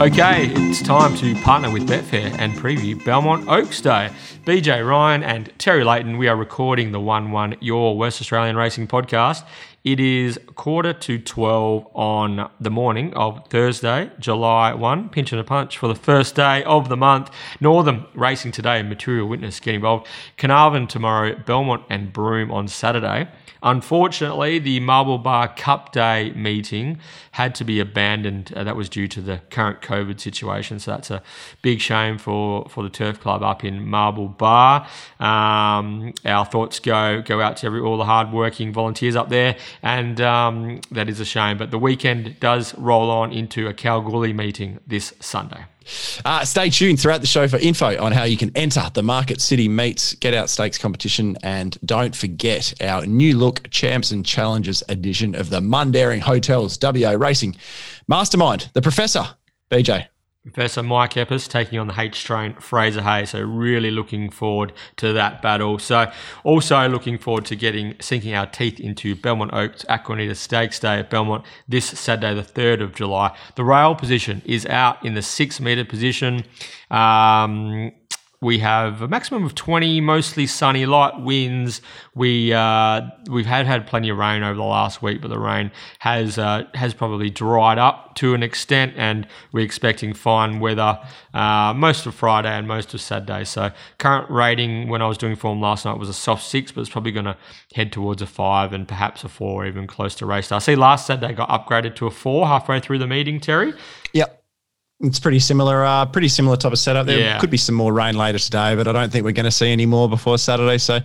Okay, it's time to partner with Betfair and preview Belmont Oaks Day. BJ Ryan and Terry Leighton, we are recording the 1 1 Your West Australian Racing podcast. It is quarter to 12 on the morning of Thursday, July 1. Pinch and a punch for the first day of the month. Northern racing today, material witness getting involved. Carnarvon tomorrow, Belmont and Broome on Saturday. Unfortunately, the Marble Bar Cup Day meeting had to be abandoned. Uh, that was due to the current COVID situation. So that's a big shame for, for the Turf Club up in Marble Bar. Um, our thoughts go go out to every, all the hardworking volunteers up there, and um, that is a shame. But the weekend does roll on into a Kalgoorlie meeting this Sunday. Uh, stay tuned throughout the show for info on how you can enter the Market City Meets Get Out Stakes competition. And don't forget our new look Champs and Challengers edition of the Mundaring Hotels WA Racing Mastermind, the Professor, BJ. Professor Mike Epps taking on the H train Fraser Hay. So really looking forward to that battle. So also looking forward to getting sinking our teeth into Belmont Oaks Aquanita Stakes Day at Belmont this Saturday, the 3rd of July. The rail position is out in the six meter position. Um, we have a maximum of 20, mostly sunny, light winds. We uh, we've had had plenty of rain over the last week, but the rain has uh, has probably dried up to an extent, and we're expecting fine weather uh, most of Friday and most of Saturday. So current rating when I was doing form last night was a soft six, but it's probably going to head towards a five and perhaps a four, even close to race. I see last Saturday got upgraded to a four halfway through the meeting. Terry. It's pretty similar, uh, pretty similar type of setup. There yeah. could be some more rain later today, but I don't think we're going to see any more before Saturday. So,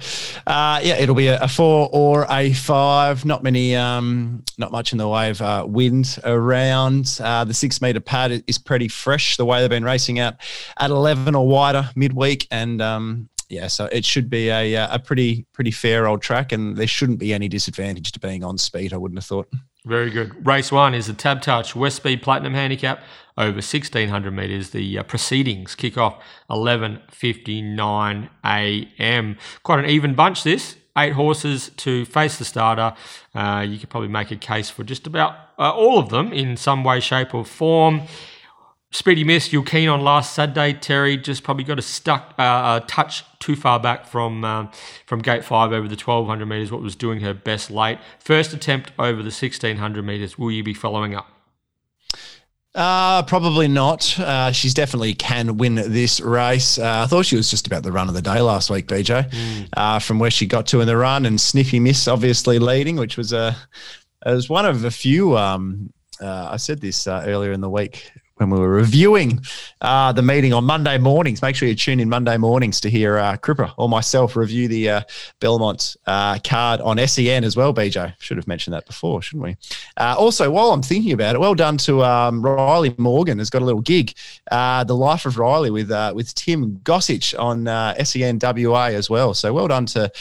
uh, yeah, it'll be a, a, four or a five. Not many, um, not much in the way of uh, wind around. Uh, the six meter pad is pretty fresh. The way they've been racing out at eleven or wider midweek, and um, yeah, so it should be a uh, a pretty pretty fair old track, and there shouldn't be any disadvantage to being on speed. I wouldn't have thought. Very good. Race one is the TABtouch West Speed Platinum Handicap over 1600 metres. The uh, proceedings kick off 11.59 a.m. Quite an even bunch this. Eight horses to face the starter. Uh, you could probably make a case for just about uh, all of them in some way, shape, or form. Speedy Miss, you're keen on last Saturday. Terry just probably got a stuck uh, a touch too far back from um, from gate five over the 1200 metres. What was doing her best late. First attempt over the 1600 metres. Will you be following up? Uh, probably not. Uh, she's definitely can win this race. Uh, I thought she was just about the run of the day last week, BJ, mm. uh, from where she got to in the run, and Sniffy Miss obviously leading, which was a was one of a few. Um, uh, I said this uh, earlier in the week when we were reviewing uh, the meeting on Monday mornings. Make sure you tune in Monday mornings to hear uh, Cripper or myself review the uh, Belmont uh, card on SEN as well, BJ. Should have mentioned that before, shouldn't we? Uh, also, while I'm thinking about it, well done to um, Riley Morgan, has got a little gig, uh, The Life of Riley with with Tim Gossage on SEN WA as well. So well done to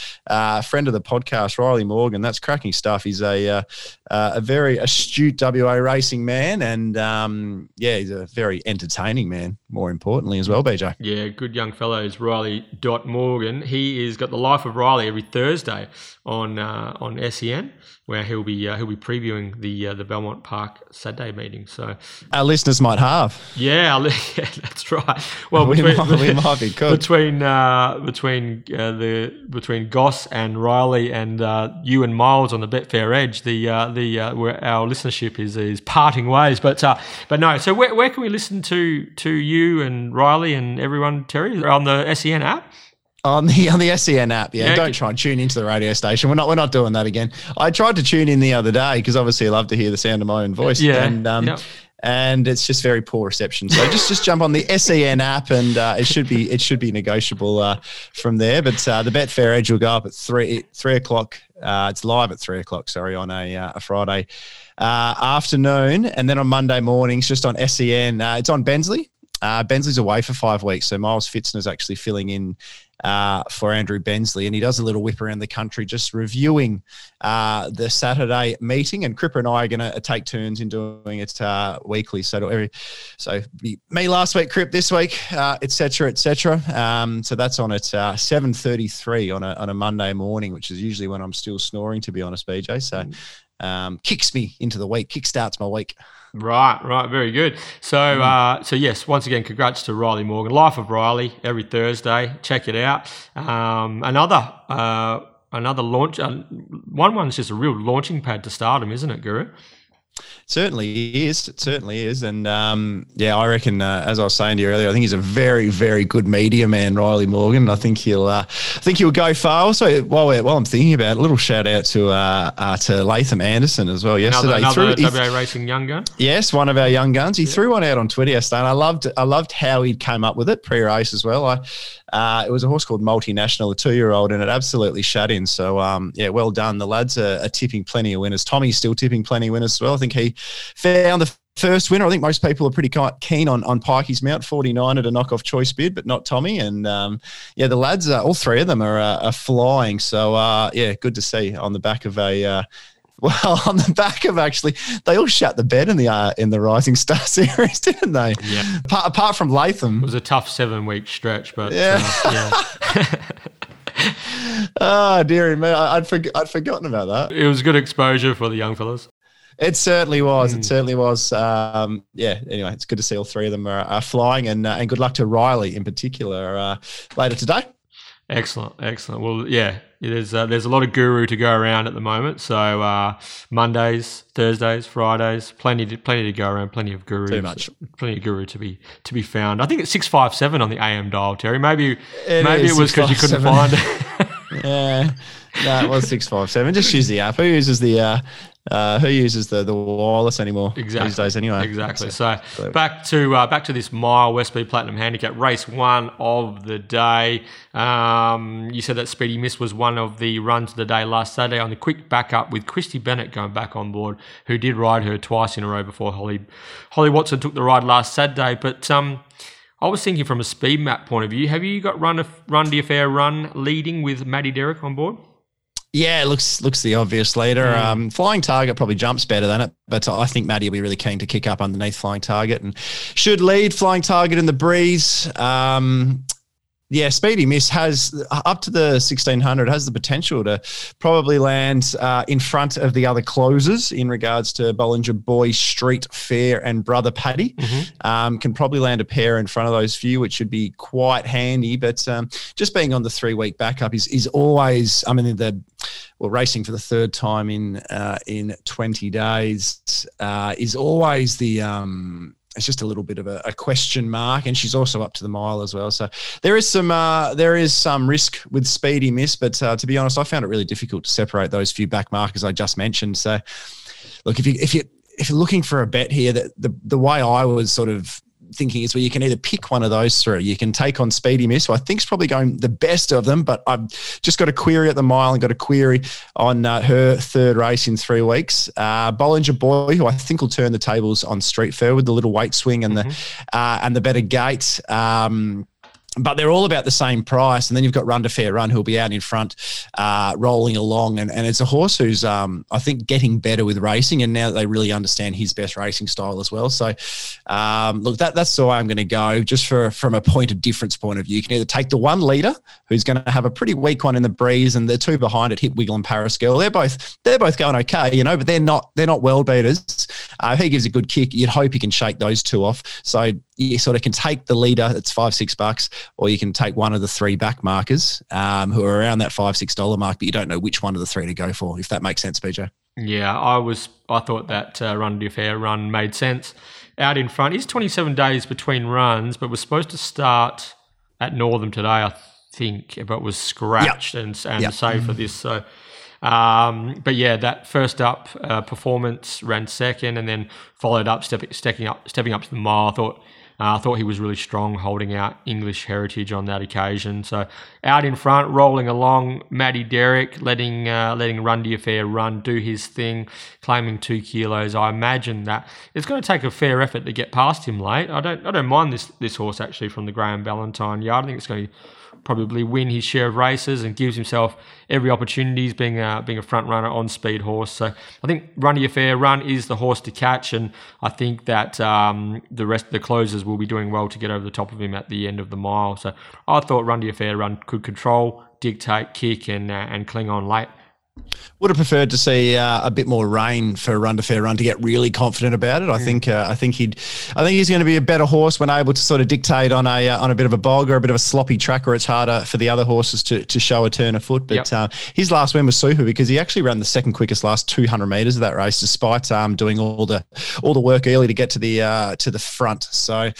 friend of the podcast, Riley Morgan. That's cracking stuff. He's a, a very astute WA racing man and um, yeah, he's a very entertaining man, more importantly as well, BJ. Yeah, good young fellow is Riley Dot Morgan. He has got the life of Riley every Thursday on uh, on SEN, where he'll be uh, he'll be previewing the uh, the Belmont Park Saturday meeting. So our listeners might have. Yeah, yeah that's right. Well, we, between, might, we might be good. between uh, between uh, the between Goss and Riley and uh, you and Miles on the Betfair Edge, the the where our listenership is is parting ways. But but no, so where, where can we listen to to you and Riley and everyone, Terry, on the SEN app? On the on the SEN app. Yeah, yeah, don't try and tune into the radio station. We're not we're not doing that again. I tried to tune in the other day because obviously I love to hear the sound of my own voice. Yeah, and um, yep. and it's just very poor reception. So just just jump on the SEN app and uh, it should be it should be negotiable uh, from there. But uh, the Betfair Edge will go up at three three o'clock. Uh, it's live at three o'clock. Sorry, on a uh, a Friday uh, afternoon, and then on Monday mornings, just on SEN. it's on Bensley. Uh, Bensley's away for five weeks, so Miles Fitzner is actually filling in uh, for Andrew Bensley, and he does a little whip around the country just reviewing uh, the Saturday meeting. And Cripper and I are going to take turns in doing it uh, weekly. So every, so me last week, Crip this week, etc. Uh, etc. Et um, so that's on at uh, seven thirty three on a on a Monday morning, which is usually when I'm still snoring, to be honest, BJ. So. Mm. um, kicks me into the week, kick starts my week. Right, right, very good. So, mm. uh, so yes, once again, congrats to Riley Morgan, Life of Riley, every Thursday. Check it out. Um, another, uh, another launch. Uh, one one's just a real launching pad to stardom, isn't it, Guru? Certainly is. It certainly is. And um, yeah, I reckon, uh, as I was saying to you earlier, I think he's a very, very good media man, Riley Morgan. I think he'll, uh, I think he'll go far. Also, while, while I'm thinking about it, a little shout out to uh, uh to Latham Anderson as well. Yesterday, another, another threw, WA Racing young gun. Yes, one of our young guns. He yeah. threw one out on Twitter yesterday, and I loved, I loved how he came up with it pre-race as well. I, uh, it was a horse called Multinational, a two-year-old, and it absolutely shut in. So um, yeah, well done. The lads are, are tipping plenty of winners. Tommy's still tipping plenty of winners as well. I think he found the first winner. I think most people are pretty keen on on Pikey's Mount 49 at a knockoff choice bid, but not Tommy. And um, yeah, the lads, uh, all three of them are, uh, are flying. So uh, yeah, good to see on the back of a. Uh, well, on the back of actually, they all shut the bed in the uh, in the Rising Star series, didn't they? Yeah. Apart, apart from Latham, it was a tough seven week stretch, but yeah. Uh, yeah. oh, dearie me, I'd, for, I'd forgotten about that. It was good exposure for the young fellas. It certainly was. Mm. It certainly was. Um, yeah. Anyway, it's good to see all three of them are, are flying, and uh, and good luck to Riley in particular uh, later today. Excellent, excellent. Well, yeah, there's uh, there's a lot of guru to go around at the moment. So uh, Mondays, Thursdays, Fridays, plenty to, plenty to go around. Plenty of guru. Too much. Plenty of guru to be to be found. I think it's six five seven on the AM dial, Terry. Maybe it maybe it was because you couldn't find it. yeah, no, it was six five seven. Just use the app. Who uses the uh, uh, who uses the, the wireless anymore exactly. these days anyway? Exactly. So, so back to uh, back to this mile Westby Platinum Handicap race one of the day. Um, you said that Speedy Miss was one of the runs of the day last Saturday on the quick backup with Christy Bennett going back on board, who did ride her twice in a row before Holly Holly Watson took the ride last Saturday. But um, I was thinking from a speed map point of view, have you got run a run the affair run leading with Maddie Derrick on board? Yeah, looks looks the obvious leader. Mm. Um, flying target probably jumps better than it, but I think Maddie will be really keen to kick up underneath flying target and should lead flying target in the breeze. Um, yeah, Speedy Miss has up to the 1600 has the potential to probably land uh, in front of the other closers in regards to Bollinger Boy, Street Fair, and Brother Paddy. Mm-hmm. Um, can probably land a pair in front of those few, which should be quite handy. But um, just being on the three week backup is is always. I mean, the well, racing for the third time in uh, in 20 days uh, is always the um, it's just a little bit of a, a, question mark, and she's also up to the mile as well. So there is some uh, there is some risk with Speedy Miss, but uh, to be honest, I found it really difficult to separate those few back markers I just mentioned. So look, if you if you if you're looking for a bet here, that the the way I was sort of thinking is where you can either pick one of those three. You can take on Speedy Miss, who I think is probably going the best of them, but I've just got a query at the mile and got a query on uh, her third race in three weeks. Uh, Bollinger Boy, who I think will turn the tables on Street Fair with the little weight swing and mm-hmm. the uh, and the better gate. Um, but they're all about the same price. And then you've got Run to Fair Run, who'll be out in front, uh, rolling along. And, and it's a horse who's, um, I think, getting better with racing. And now they really understand his best racing style as well. So, um, look, that, that's the way I'm going to go, just for from a point of difference point of view. You can either take the one leader, who's going to have a pretty weak one in the breeze, and the two behind it, Hit Wiggle and Paris Girl. They're both they're both going okay, you know, but they're not they're not world beaters. Uh, he gives a good kick. You'd hope he can shake those two off. So you sort of can take the leader, it's five, six bucks, or you can take one of the three back markers um, who are around that five, six dollar mark, but you don't know which one of the three to go for, if that makes sense, BJ. Yeah, I was, I thought that uh, run to fair run made sense. Out in front, it's 27 days between runs, but was supposed to start at Northern today, I think, but was scratched yep. and, and yep. saved for this. So, um, but yeah, that first up uh, performance ran second, and then followed up, step, stepping up, stepping up to the mile. I thought uh, I thought he was really strong holding out English heritage on that occasion. So out in front, rolling along, Maddie Derrick letting uh, letting Run Affair run, do his thing, claiming two kilos. I imagine that it's going to take a fair effort to get past him late. I don't I don't mind this this horse actually from the Graham Valentine yard. I think it's going to probably win his share of races and gives himself every opportunity as being a, being a front runner on speed horse. So I think Runny Affair Run is the horse to catch, and I think that um, the rest of the closers will be doing well to get over the top of him at the end of the mile. So I thought Runny Affair Run could control, dictate, kick, and uh, and cling on late. Would have preferred to see uh, a bit more rain for Run to Fair Run to get really confident about it. I think uh, I think he'd I think he's going to be a better horse when able to sort of dictate on a uh, on a bit of a bog or a bit of a sloppy track where it's harder for the other horses to, to show a turn of foot. But yep. Uh, his last win was super because he actually ran the second quickest last 200 meters of that race, despite um, doing all the all the work early to get to the uh, to the front. So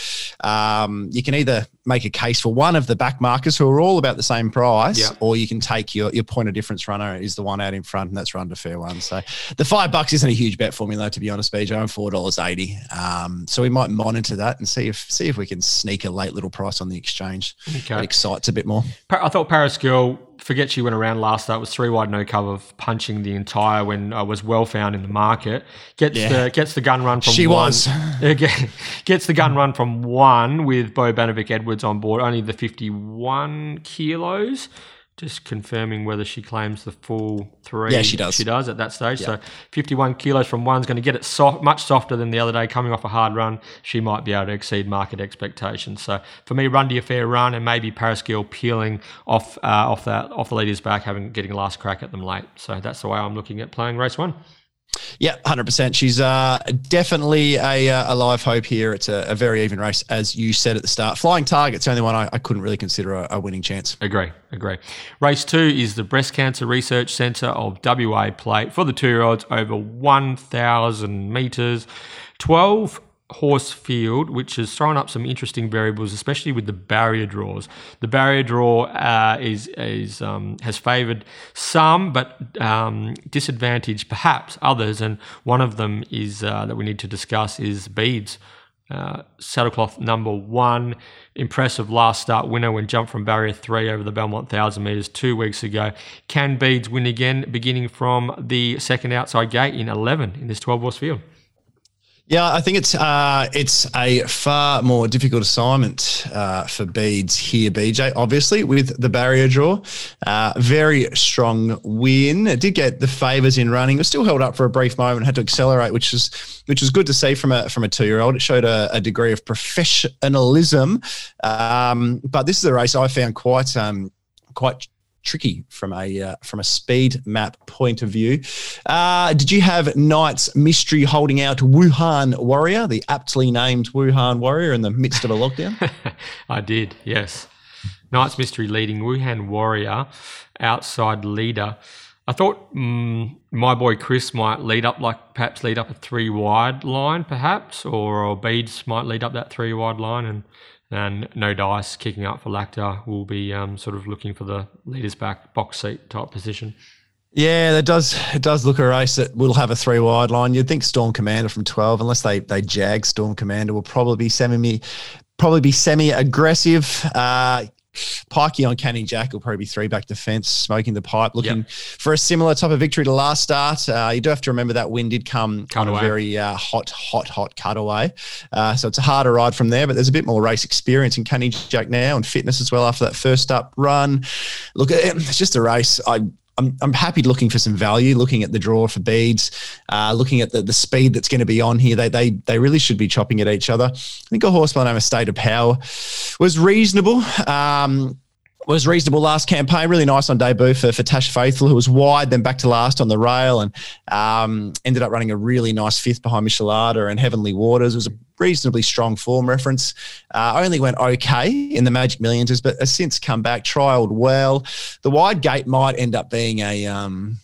um, you can either make a case for one of the back markers who are all about the same price, or you can take your, your point of difference runner is the one out in front, and that's run to fair one. So the five bucks isn't a huge bet for me though, to be honest, BJ. I'm four dollars eighty. Um, so we might monitor that and see if see if we can sneak a late little price on the exchange. Okay. That excites a bit more. I thought Paris Girl forget she went around last start was three wide no cover punching the entire when I was well found in the market. Gets yeah. the gets the gun run from she one, was. Gets the gun run from one with Bo Banovic Edwards on board only the 51 kilos just confirming whether she claims the full three. Yeah, she does. She does at that stage. Yeah. So 51 kilos from one's going to get it soft, much softer than the other day. Coming off a hard run, she might be able to exceed market expectations. So for me, run to your fair run, and maybe Paris Girl peeling off uh, off that off the leader's back, having getting a last crack at them late. So that's the way I'm looking at playing race one. Yeah, hundred percent. She's uh, definitely a, uh, a live hope here. It's a, a, very even race, as you said at the start. Flying Target's the only one I, I couldn't really consider a, a, winning chance. Agree, agree. Race two is the Breast Cancer Research Centre of WA Plate for the two-year-olds over one thousand metres. Twelve horse field, which has thrown up some interesting variables, especially with the barrier draws. The barrier draw uh, is is um, has favoured some, but um, disadvantaged perhaps others. And one of them is uh, that we need to discuss is Beads. Uh, saddlecloth number one, impressive last start winner when jumped from barrier three over the Belmont 1000 metres two weeks ago. Can Beads win again, beginning from the second outside gate in 11 in this 12 horse field? Yeah, I think it's uh, it's a far more difficult assignment uh, for Beads here, BJ. Obviously, with the barrier draw, uh, very strong win. It did get the favours in running. It was still held up for a brief moment. Had to accelerate, which was which was good to see from a from a two year old. It showed a, a, degree of professionalism. Um, but this is a race I found quite um, quite tricky from a uh, from a speed map point of view. Uh, did you have Knight's Mystery holding out Wuhan Warrior, the aptly named Wuhan Warrior, in the midst of a lockdown? I did, yes. Knight's Mystery leading Wuhan Warrior, outside leader. I thought mm, my boy Chris might lead up, like perhaps lead up a three wide line, perhaps, or, or Beads might lead up that three wide line, and and no dice kicking up for Lacta will be um, sort of looking for the leader's back box seat type position. Yeah, that does it does look a race that will have a three wide line. You'd think Storm Commander from twelve, unless they they jag Storm Commander, will probably be semi probably be semi aggressive. Uh, Pikey on Canny Jack will probably be three back defence, smoking the pipe, looking yep. for a similar type of victory to last start. Uh, you do have to remember that wind did come Cut on away. a very uh, hot, hot, hot cutaway. Uh, so it's a harder ride from there, but there's a bit more race experience in Canny Jack now and fitness as well after that first up run. Look, it's just a race. I I'm, I'm happy looking for some value, looking at the draw for beads, uh, looking at the, the speed that's going to be on here. They, they, they really should be chopping at each other. I think a horse by the name of State of Power was reasonable. Um, was reasonable last campaign. Really nice on debut for, for Tash Faithful, who was wide, then back to last on the rail and um, ended up running a really nice fifth behind Michelada and Heavenly Waters. It was a reasonably strong form reference. Uh, only went okay in the Magic Millions, but has since come back, trialled well. The wide gate might end up being a. Um,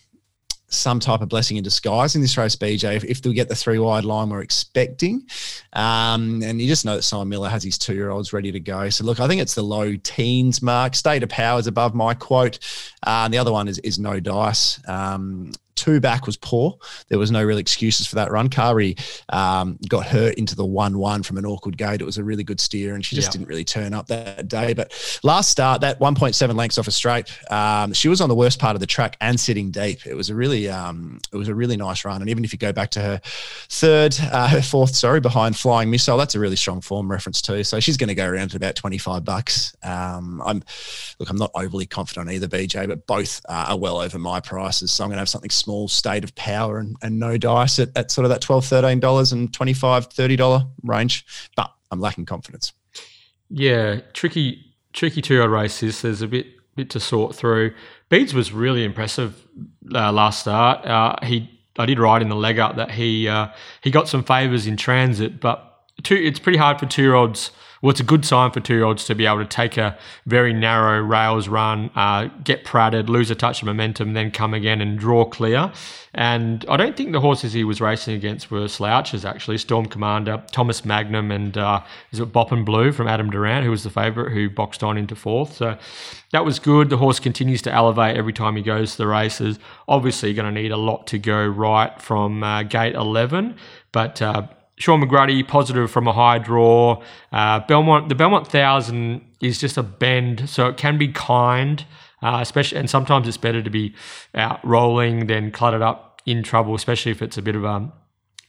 some type of blessing in disguise in this race, BJ, if, if we get the three wide line we're expecting. Um, and you just know that Simon Miller has his two year olds ready to go. So, look, I think it's the low teens mark. State of power is above my quote. Uh, and the other one is, is no dice. Um, two back was poor. There was no real excuses for that run. Kari um, got hurt into the 1 1 from an awkward gate. It was a really good steer, and she just yeah. didn't really turn up that day. But last start, that 1.7 lengths off a straight, um, she was on the worst part of the track and sitting deep. It was a really, um, it was a really nice run. And even if you go back to her third, uh, her fourth, sorry, behind Flying Missile, that's a really strong form reference too. So she's going to go around to about 25 bucks. Um, I'm, look, I'm not overly confident on either BJ, but both uh, are well over my prices. So I'm going to have something small small state of power and, and no dice at, at sort of that $12, $13 and $25, $30 range. But I'm lacking confidence. Yeah, tricky, tricky two races. There's a bit bit to sort through. Beads was really impressive uh, last start. Uh, he I did write in the leg up that he uh, he got some favours in transit, but two, it's pretty hard for two year olds well, it's a good sign for two year olds to be able to take a very narrow rails run, uh, get pratted, lose a touch of momentum, then come again and draw clear. And I don't think the horses he was racing against were slouches, actually. Storm Commander, Thomas Magnum, and uh, is it Bop and Blue from Adam Durrant, who was the favourite, who boxed on into fourth. So that was good. The horse continues to elevate every time he goes to the races. Obviously, you're going to need a lot to go right from uh, gate 11, but uh, Shaun McGruddy positive from a high draw. Uh, Belmont, the Belmont Thousand is just a bend, so it can be kind, uh, especially, and sometimes it's better to be out rolling than cluttered up in trouble, especially if it's a bit of a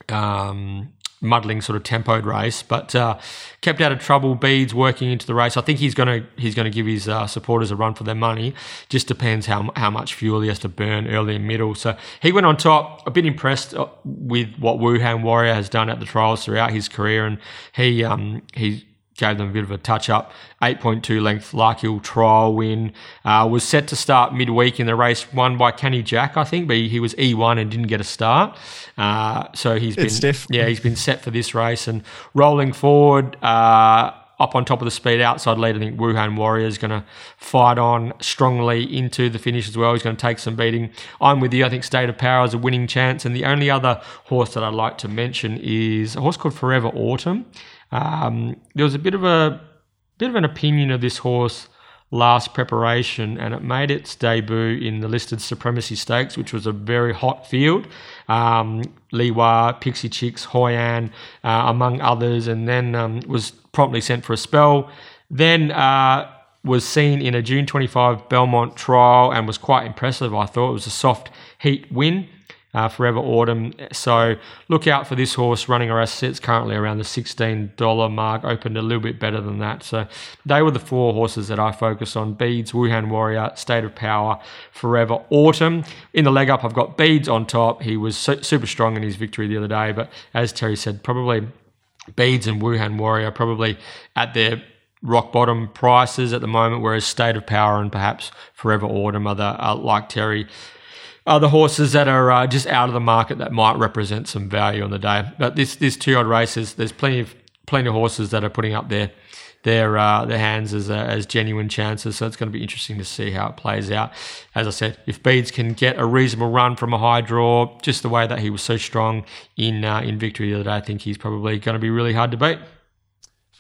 um, muddling sort of tempoed race, but uh, kept out of trouble. Beads working into the race. I think he's gonna he's gonna give his uh, supporters a run for their money. Just depends how how much fuel he has to burn early and middle. So he went on top. A bit impressed uh, with what Wuhan Warrior has done at the trials throughout his career, and he um he gave them a bit of a touch up. 8.2 length Larkhill trial win. Uh, was set to start midweek in the race, won by Canny Jack, I think, but he, was E1 and didn't get a start. Uh, so he's it's been stiff. yeah he's been set for this race and rolling forward. Uh, up on top of the speed outside lead. I think Wuhan Warrior is going to fight on strongly into the finish as well. He's going to take some beating. I'm with you. I think State of Power is a winning chance. And the only other horse that I'd like to mention is a horse called Forever Autumn. Um, there was a bit of a bit of an opinion of this horse last preparation, and it made its debut in the listed Supremacy Stakes, which was a very hot field. Um, Liwa, Pixie Chicks, Hoyan, uh, among others, and then um, was promptly sent for a spell. Then uh, was seen in a June 25 Belmont trial and was quite impressive. I thought it was a soft heat win uh, Forever Autumn. So look out for this horse running our assets currently around the $16 mark, opened a little bit better than that. So they were the four horses that I focus on Beads, Wuhan Warrior, State of Power, Forever Autumn. In the leg up, I've got Beads on top. He was super strong in his victory the other day, but as Terry said, probably Beads and Wuhan Warrior probably at their rock bottom prices at the moment, whereas State of Power and perhaps Forever Autumn are, the, are like Terry other horses that are uh, just out of the market that might represent some value on the day. But this this two odd races, there's plenty of plenty of horses that are putting up their their uh, their hands as uh, as genuine chances. So it's going to be interesting to see how it plays out. As I said, if Beads can get a reasonable run from a high draw, just the way that he was so strong in uh, in victory the other day, I think he's probably going to be really hard to beat.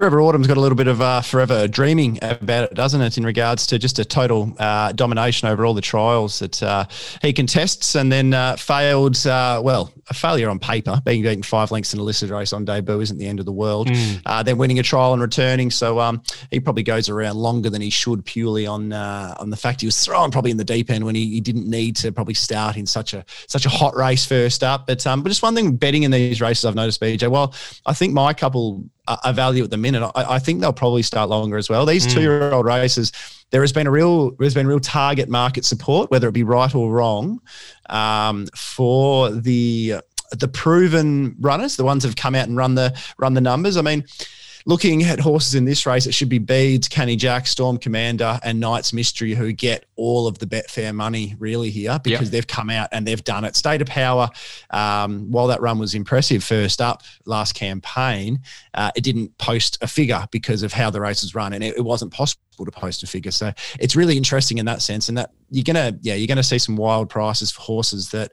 Forever Autumn's got a little bit of uh, forever dreaming about it, doesn't it, in regards to just a total uh, domination over all the trials that uh, he contests and then uh, failed, uh, well, a failure on paper, being beaten five lengths in a listed race on debut isn't the end of the world. Mm. then winning a trial and returning. So um, he probably goes around longer than he should purely on on the fact he was thrown probably in the deep end when he, he, didn't need to probably start in such a such a hot race first up. But, um, but just one thing betting in these races I've noticed, BJ, well, I think my couple a value at the minute. I, I, think they'll probably start longer as well. These mm. two year old races, there has been a real there's been real target market support, whether it be right or wrong, um, for the the proven runners, the ones that have come out and run the run the numbers. I mean looking at horses in this race, it should be Beads, Canny Jack, Storm Commander, and Knight's Mystery who get all of the Betfair money really here because yep. they've come out and they've done it. State of Power, um, while that run was impressive first up last campaign, uh, it didn't post a figure because of how the race was run, and it, it wasn't possible to post a figure. So it's really interesting in that sense, and that you're gonna yeah you're gonna see some wild prices for horses that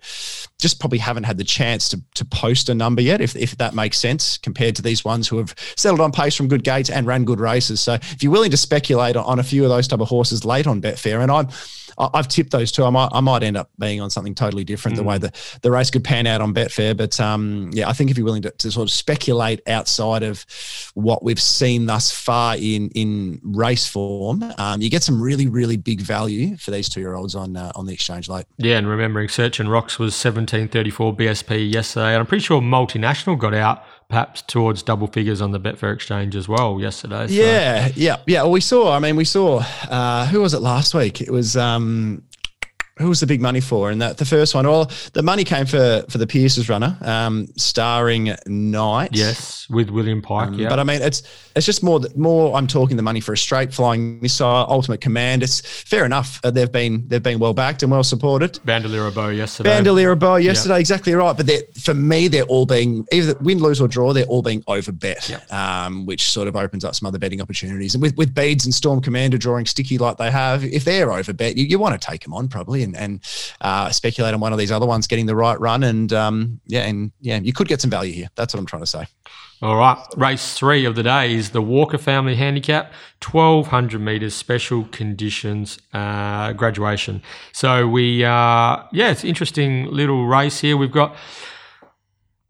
just probably haven't had the chance to to post a number yet, if if that makes sense, compared to these ones who have settled on pace from good gates and ran good races. So if you're willing to speculate on a few of those type of horses late on Betfair, and I'm I've tipped those two. I might I might end up being on something totally different mm. the way mm. the, the race could pan out on Betfair. But um, yeah, I think if you're willing to, to, sort of speculate outside of what we've seen thus far in in race form, um, you get some really really big value for these two year olds on uh, on the exchange late. Yeah, and remembering Search and Rocks was 1734 BSP yesterday, and I'm pretty sure Multinational got out perhaps towards double figures on the Betfair exchange as well yesterday. So. Yeah, yeah, yeah. Well, we saw. I mean, we saw. Uh, who was it last week? It was. Um, who was the big money for? And that the first one, well, the money came for for the Pierce's runner, um, starring Knight. Yes, with William Pike. Um, yeah, But I mean, it's it's just more that more. I'm talking the money for a straight flying missile, ultimate command. It's fair enough. Uh, they've been they've been well backed and well supported. Bandolier Bow yesterday. Bandolier Bow yesterday, exactly right. But for me, they're all being either win, lose, or draw. They're all being overbet, Yep. um, which sort of opens up some other betting opportunities. And with, with Beads and Storm Commander drawing sticky like they have, if they're overbet, you, you want to take them on probably and and uh, speculate on one of these other ones getting the right run. And um, yeah, and yeah, you could get some value here. That's what I'm trying to say. All right, race three of the day is the Walker Family Handicap, 1200 meters, special conditions uh, graduation. So we, uh, yeah, it's interesting little race here. We've got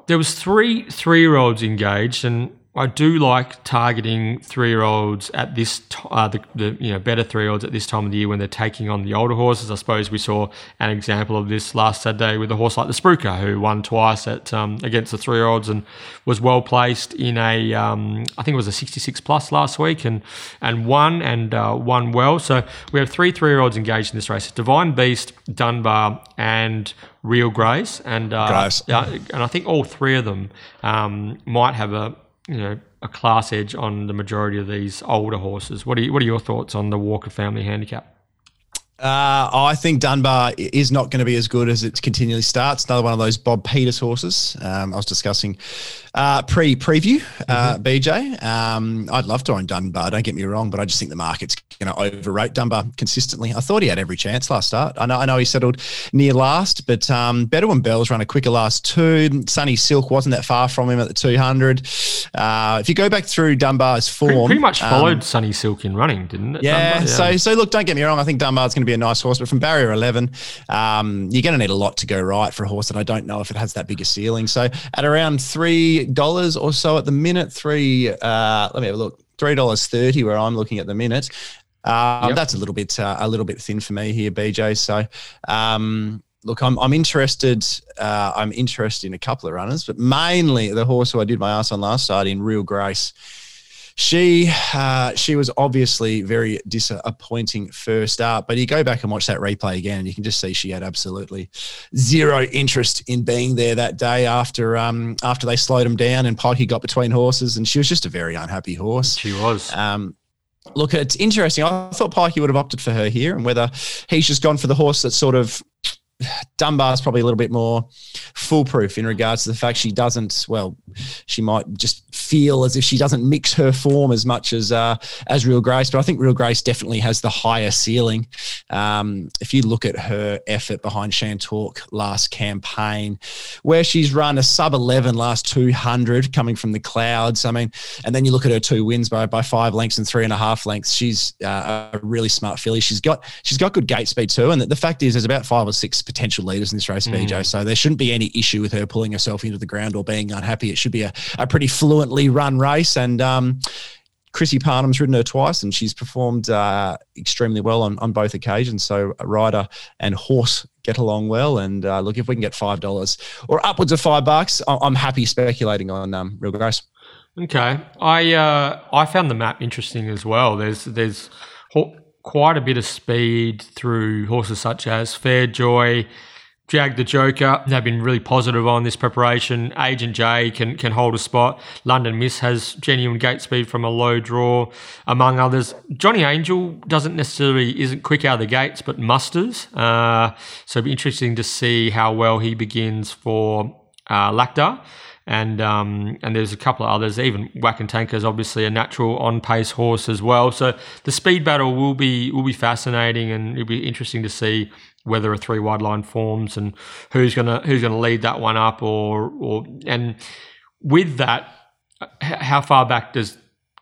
there was three three year olds engaged, and I do like targeting three year olds at this t- uh, the, the you know better three year olds at this time of the year when they're taking on the older horses. I suppose we saw an example of this last Saturday with a horse like the Spruker, who won twice at um, against the three year olds and was well placed in a um, I think it was a sixty six plus last week and and won and uh, won well. So we have three three year olds engaged in this race: Divine Beast, Dunbar, and Real Grace, and uh, Grace. and I think all three of them um, might have a you know a class edge on the majority of these older horses. What are you, what are your thoughts on the Walker Family Handicap? Uh, I think Dunbar is not going to be as good as it continually starts. Another one of those Bob Peters horses. Um, I was discussing uh, pre preview, uh, BJ. Um, I'd love to own Dunbar. Don't get me wrong, but I just think the market's going to overrate Dunbar consistently. I thought he had every chance last start. I know, I know he settled near last, but um, better when Bell's run a quicker last two. Sunny Silk wasn't that far from him at the 200. Uh, if you go back through Dunbar's form, Pretty, pretty much um, followed Sunny Silk in running, didn't it? yeah, Dunbar? So so look, don't get me wrong. I think Dunbar's going to be a nice horse, but from barrier eleven, um, you're going to need a lot to go right for a horse that I don't know if it has that big a ceiling. So at around three dollars or so at the minute, three. Uh, let me have a look. Three dollars thirty, where I'm looking at the minute. Um, Yep. That's a little bit uh, a little bit thin for me here, BJ. So. Um, Look, I'm, I'm interested. Uh, I'm interested in a couple of runners, but mainly the horse who I did my ass on last start in Real Grace. She uh, she was obviously very disappointing first up, but you go back and watch that replay again, and you can just see she had absolutely zero interest in being there that day after um, after they slowed him down and Pikey got between horses, and she was just a very unhappy horse. she was. Um, look, it's interesting. I thought Pikey would have opted for her here, and whether he's just gone for the horse that sort of Dunbar's probably a little bit more foolproof in regards to the fact she doesn't. Well, she might just feel as if she doesn't mix her form as much as uh, as Real Grace, but I think Real Grace definitely has the higher ceiling. Um, if you look at her effort behind Shantalk last campaign, where she's run a sub eleven last two hundred coming from the clouds. I mean, and then you look at her two wins by by five lengths and three and a half lengths. She's uh, a really smart filly. She's got she's got good gate speed too, and the, the fact is, there's about five or six potential leaders in this race, BJ. So there shouldn't be any issue with her pulling herself into the ground or being unhappy. It should be a, a pretty fluently run race, and um, Chrissy Parnham's ridden her twice, and she's performed uh, extremely well on, on both occasions. So a rider and horse get along well. And uh, look, if we can get five dollars or upwards of five bucks, I'm happy speculating on um, Real Grace. Okay, I uh, I found the map interesting as well. There's there's quite a bit of speed through horses such as Fair Joy, Jag the Joker. They've been really positive on this preparation. Agent J can can hold a spot. London Miss has genuine gate speed from a low draw, among others. Johnny Angel doesn't necessarily isn't quick out of the gates, but musters. Uh, so it'll be interesting to see how well he begins for uh, Lacta and um, and there's a couple of others. Even Whack and Tanker is obviously a natural on pace horse as well. So the speed battle will be will be fascinating, and it'll be interesting to see whether a three wide line forms and who's gonna who's gonna lead that one up, or or and with that, how far back does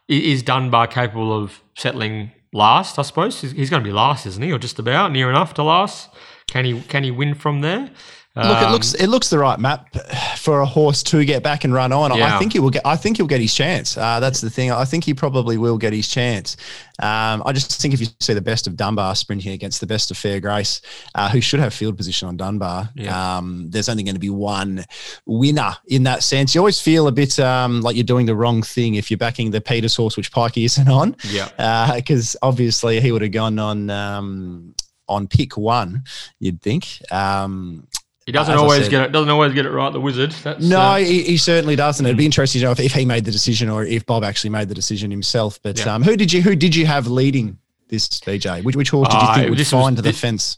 is Dunbar capable of settling last? I suppose he's, he's going to be last, isn't he, or just about near enough to last? Can he can he win from there? Look, it Um, looks it looks the right map for a horse to get back and run on. Yeah. I think he will get. I think he'll get his chance. Uh, that's the thing. I think he probably will get his chance. Um, I just think if you see the best of Dunbar sprinting against the best of Fair Grace, uh, who should have field position on Dunbar, Yeah. um, there's only going to be one winner in that sense. You always feel a bit um, like you're doing the wrong thing if you're backing the Peters horse, which Pikey isn't on yeah. because obviously he would have gone on um, on pick one. You'd think. Um, He doesn't always get it. Doesn't always get it right. The wizard. That's, no, uh, he, he, certainly doesn't. It'd be interesting to know if, if, he made the decision or if Bob actually made the decision himself. But yeah. um, who did you who did you have leading this BJ? Which, which horse did you think uh, would find was, the this, fence?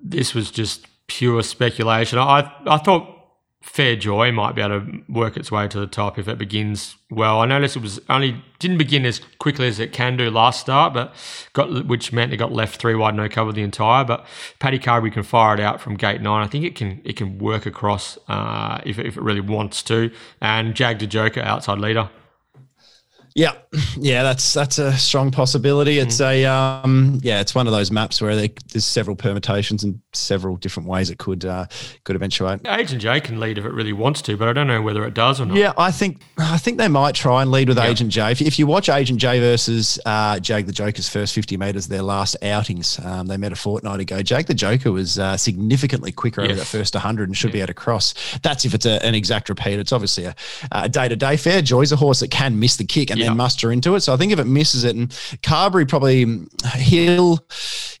This was just pure speculation. I I thought Fair Joy might be able to work its way to the top if it begins well. I noticed it was only didn't begin as quickly as it can do last start, but got which meant it got left three wide, no cover the entire. But Paddy Carberry can fire it out from gate nine. I think it can it can work across uh, if if it really wants to. And Jag the Joker outside leader. Yeah, yeah, that's that's a strong possibility. It's mm. a um, yeah, it's one of those maps where they, there's several permutations and several different ways it could uh, could eventuate. Agent J can lead if it really wants to, but I don't know whether it does or not. Yeah, I think I think they might try and lead with yeah. Agent J. If, if, you watch Agent J versus uh, Jag the Joker's first 50 meters, their last outings, um, they met a fortnight ago. Jag the Joker was uh, significantly quicker yes. over that first 100 and should yeah. be able to cross. That's if it's a, an exact repeat. It's obviously a day to day. Fair Joy's a horse that can miss the kick and yeah. Then muster into it. So I think if it misses it, and Carberry probably Hill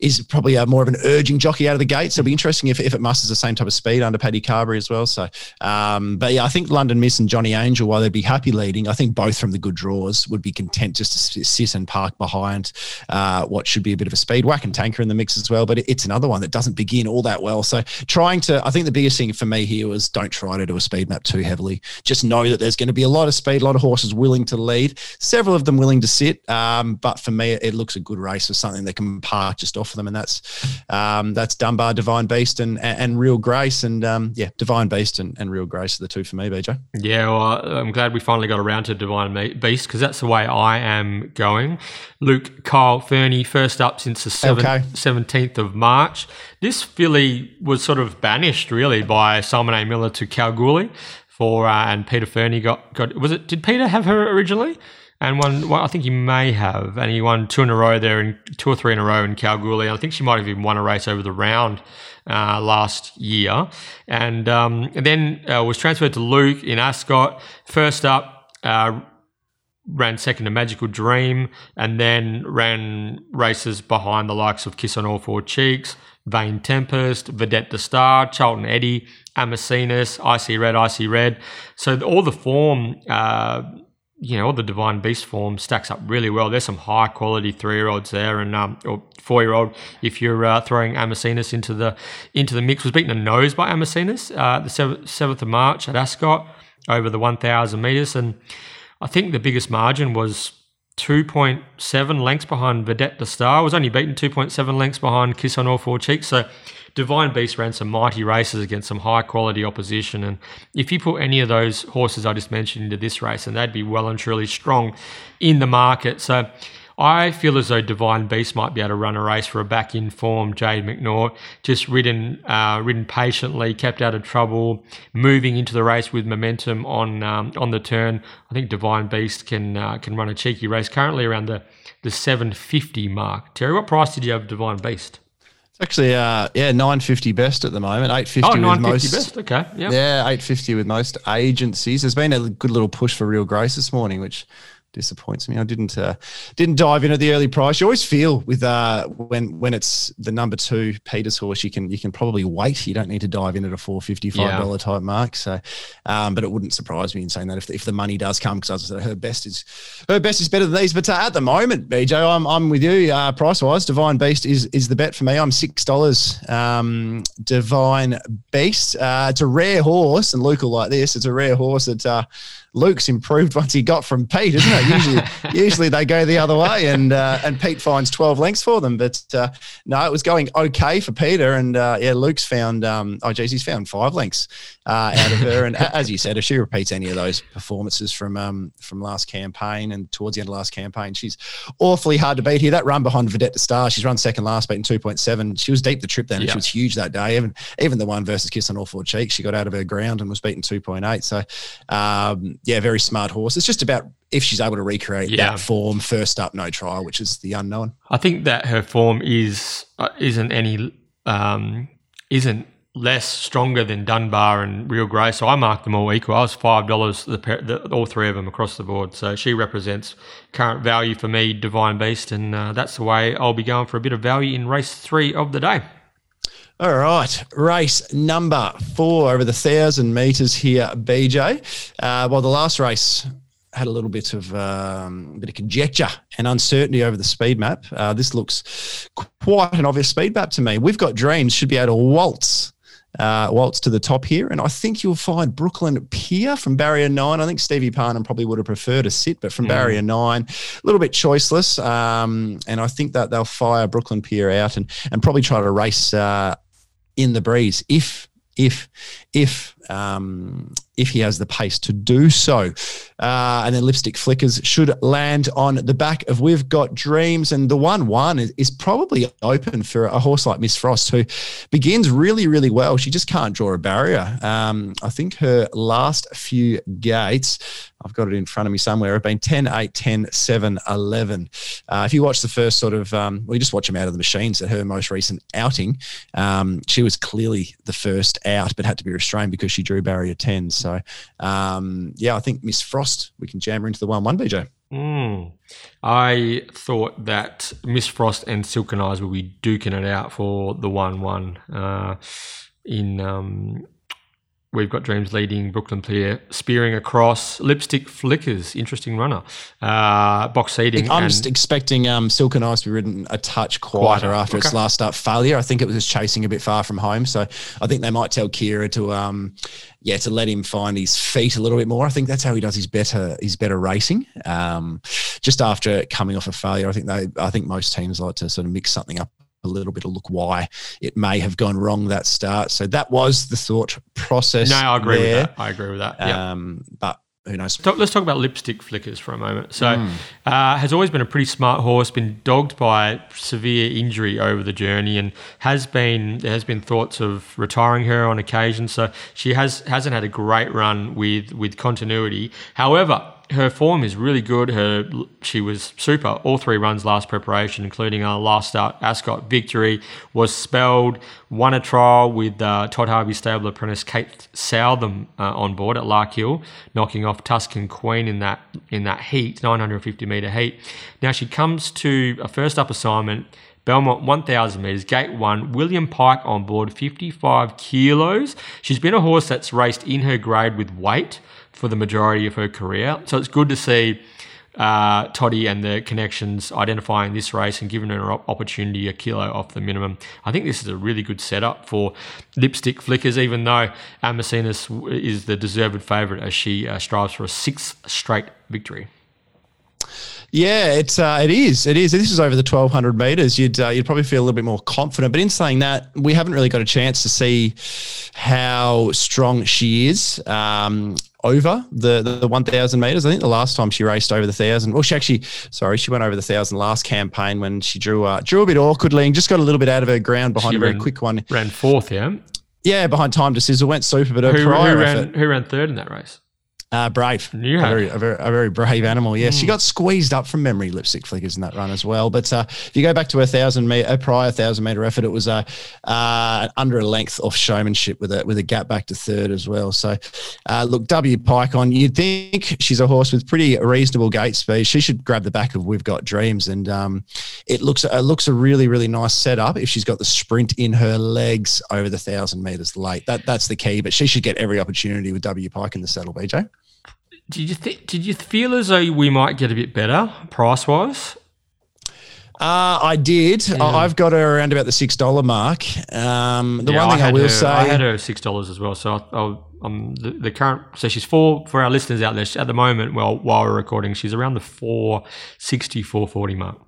is probably a, more of an urging jockey out of the gate. So it'll be interesting if, if it musters the same type of speed under Paddy Carberry as well. So, um, but yeah, I think London Miss and Johnny Angel, while they'd be happy leading, I think both from the good draws would be content just to sit and park behind uh, what should be a bit of a speed. Whack and Tanker in the mix as well, but it's another one that doesn't begin all that well. So trying to, I think the biggest thing for me here was don't try to do a speed map too heavily. Just know that there's going to be a lot of speed, a lot of horses willing to lead. Several of them willing to sit. Um, but for me, it looks a good race for something they can park just off of them, and that's um, that's Dunbar, Divine Beast, and and Real Grace, and um, yeah, Divine Beast and, and Real Grace are the two for me, BJ. Yeah, well, I'm glad we finally got around to Divine Beast because that's the way I am going. Luke Kyle Fernie, first up since the 7th, okay. 17th of March. This filly was sort of banished really by Simon A. Miller to Kalgoorlie for uh, and Peter Fernie got got was it did Peter have her originally? And. Well, I think he may have, and he won two in a row there, and two or three in a row in Kalgoorlie. I think she might have even won a race over the round uh, last year, and, um, and then uh, was transferred to Luke in Ascot. First up. Uh, ran second to Magical Dream, and then ran races behind the likes of Kiss on All Four Cheeks, Vain Tempest, Vedette the Star, Charlton Eddie, Amacinus, Icy Red, Icy Red. So all the form uh, you know, the Divine Beast form stacks up really well. There's some high quality three year olds there, and um, or four year old. If you're uh, throwing Amacinus into the into the mix, was beaten a nose by Amacinus uh, the seventh of March at Ascot over the 1,000 meters, and I think the biggest margin was 2.7 lengths behind Vedette the Star. Was only beaten 2.7 lengths behind Kiss on All Four Cheeks. So Divine Beast ran some mighty races against some high quality opposition. And if you put any of those horses I just mentioned into this race, and they'd be well and truly strong in the market. So I feel as though Divine Beast might be able to run a race for a back in form. Jade McNaught just ridden, uh, ridden patiently, kept out of trouble, moving into the race with momentum on um, on the turn. I think Divine Beast can uh, can run a cheeky race. Currently around the the 750 mark. Terry, what price did you have Divine Beast? Actually, uh, yeah, nine fifty best at the moment. Eight fifty. Oh, with most, best. Okay, yeah, yeah, eight fifty with most agencies. There's been a good little push for Real Grace this morning, which disappoints me. I didn't uh, didn't dive in at the early price. You always feel with uh, when when it's the number two Peters horse, you can you can probably wait. You don't need to dive in at a four fifty five dollar yeah. type mark. So, um, but it wouldn't surprise me in saying that if the, if the money does come, because as I said, her best is her best is better than these. But uh, at the moment, BJ, I'm I'm with you. Uh, price wise, Divine Beast is is the bet for me. I'm six dollars. Um, Divine Beast. Uh, it's a rare horse, and Luke will like this. It's a rare horse that uh, Luke's improved once he got from Pete, isn't it? Usually, usually they go the other way, and uh, and Pete finds twelve lengths for them. But uh, no, it was going okay for Peter, and uh, yeah, Luke's found um, oh geez, he's found five lengths uh, out of her. And as you said, if she repeats any of those performances from um, from last campaign and towards the end of last campaign, she's awfully hard to beat here. That run behind Vedette the Star, she's run second last, beaten two point seven. She was deep the trip then, and she was huge that day. Even even the one versus Kiss on All Four Cheeks, she got out of her ground and was beaten two point eight. So. Um, yeah, very smart horse. It's just about if she's able to recreate yeah. that form first up, no trial, which is the unknown. I think that her form is uh, isn't any um, isn't less stronger than Dunbar and Real Grace. So I marked them all equal. I was five dollars the, the, all three of them across the board. So she represents current value for me, Divine Beast, and uh, that's the way I'll be going for a bit of value in race three of the day. All right, race number four over the thousand meters here, BJ. Uh, well, the last race had a little bit of um, bit of conjecture and uncertainty over the speed map. Uh, this looks quite an obvious speed map to me. We've got dreams should be able to waltz uh, waltz to the top here. And I think you'll find Brooklyn Pier from barrier nine. I think Stevie Parnham probably would have preferred a sit, but from mm. barrier nine, a little bit choiceless. Um, and I think that they'll fire Brooklyn Pier out and, and probably try to race uh, in the breeze if if if um, if he has the pace to do so. Uh, and then lipstick flickers should land on the back of We've Got Dreams. And the 1 1 is, is, probably open for a horse like Miss Frost, who begins really, really well. She just can't draw a barrier. Um, I think her last few gates, I've got it in front of me somewhere, have been 10, 8, 10, 7, 11. Uh, if you watch the first sort of, um, well, you just watch them out of the machines at her most recent outing, um, she was clearly the first out, but had to be restrained because she drew barrier 10. So, um, yeah, I think Miss Frost, we can jam her into the 1 1, BJ. Mm. I thought that Miss Frost and Silken Eyes will be duking it out for the 1 1 uh, in. Um, We've got Dreams leading Brooklyn Pier, spearing across. Lipstick Flickers, interesting runner. Uh, box seating. I'm just expecting um, Silken Ice to be ridden a touch quieter, quieter. after okay. its last start failure. I think it was chasing a bit far from home. So I think they might tell Kira to, um, yeah, to let him find his feet a little bit more. I think that's how he does his better, his better racing. Um, just after coming off a failure, I think they, I think most teams like to sort of mix something up a little bit of look why it may have gone wrong that start. So that was the thought process. No, I agree there. with that. I agree with that. Um, but who knows? Let's talk about lipstick flickers for a moment. So, mm. uh, has always been a pretty smart horse, been dogged by severe injury over the journey, and has been there has been thoughts of retiring her on occasion. So she has hasn't had a great run with with continuity. However, her form is really good. Her she was super all three runs last preparation, including our last start Ascot victory. Was spelled won a trial with uh, Todd Harvey stable apprentice Kate Southam uh, on board at Larkhill, knocking off Tuscan Queen in that in that heat, 950 meter heat. Now she comes to a first up assignment. Belmont 1000 metres, gate one, William Pike on board, 55 kilos. She's been a horse that's raced in her grade with weight for the majority of her career. So it's good to see uh, Toddy and the connections identifying this race and giving her an opportunity a kilo off the minimum. I think this is a really good setup for lipstick flickers, even though Amacinas is the deserved favourite as she uh, strives for a sixth straight victory. Yeah, it's uh, it is. It is. This is over the twelve hundred meters. You'd uh, you'd probably feel a little bit more confident. But in saying that, we haven't really got a chance to see how strong she is. Um, over the, the, the 1000 meters. I think the last time she raced over the 1000, well, she actually, sorry, she went over the 1000 last campaign when she drew uh, drew a bit awkwardly and just got a little bit out of her ground behind she a very ran, quick one. Ran fourth, yeah? Yeah, behind time to sizzle, went super, but her who, prior who ran, effort, who ran third in that race? Uh, brave. Yeah. A very, a, very, a very brave animal. Yeah. Mm. She got squeezed up from memory lipstick flickers in that run as well. But uh, if you go back to a thousand meter, a prior thousand meter effort, it was uh, uh, under a length off showmanship with a, with a gap back to third as well. So uh, look, W Pike on, you'd think she's a horse with pretty reasonable gate speed. She should grab the back of We've Got Dreams. And um, it looks, it looks a really, really nice setup if she's got the sprint in her legs over the thousand meters late. That, that's the key. But she should get every opportunity with W Pike in the saddle, BJ. Did you th- did you feel as though we might get a bit better price wise? Uh, I did. Yeah. I've got her around about the six dollar mark. Um, the yeah, one thing I, I will her, say, I had her six dollars as well. So I, um, the, the, current so she's four for our listeners out there at the moment. Well, while we're recording, she's around the 460, 440 mark.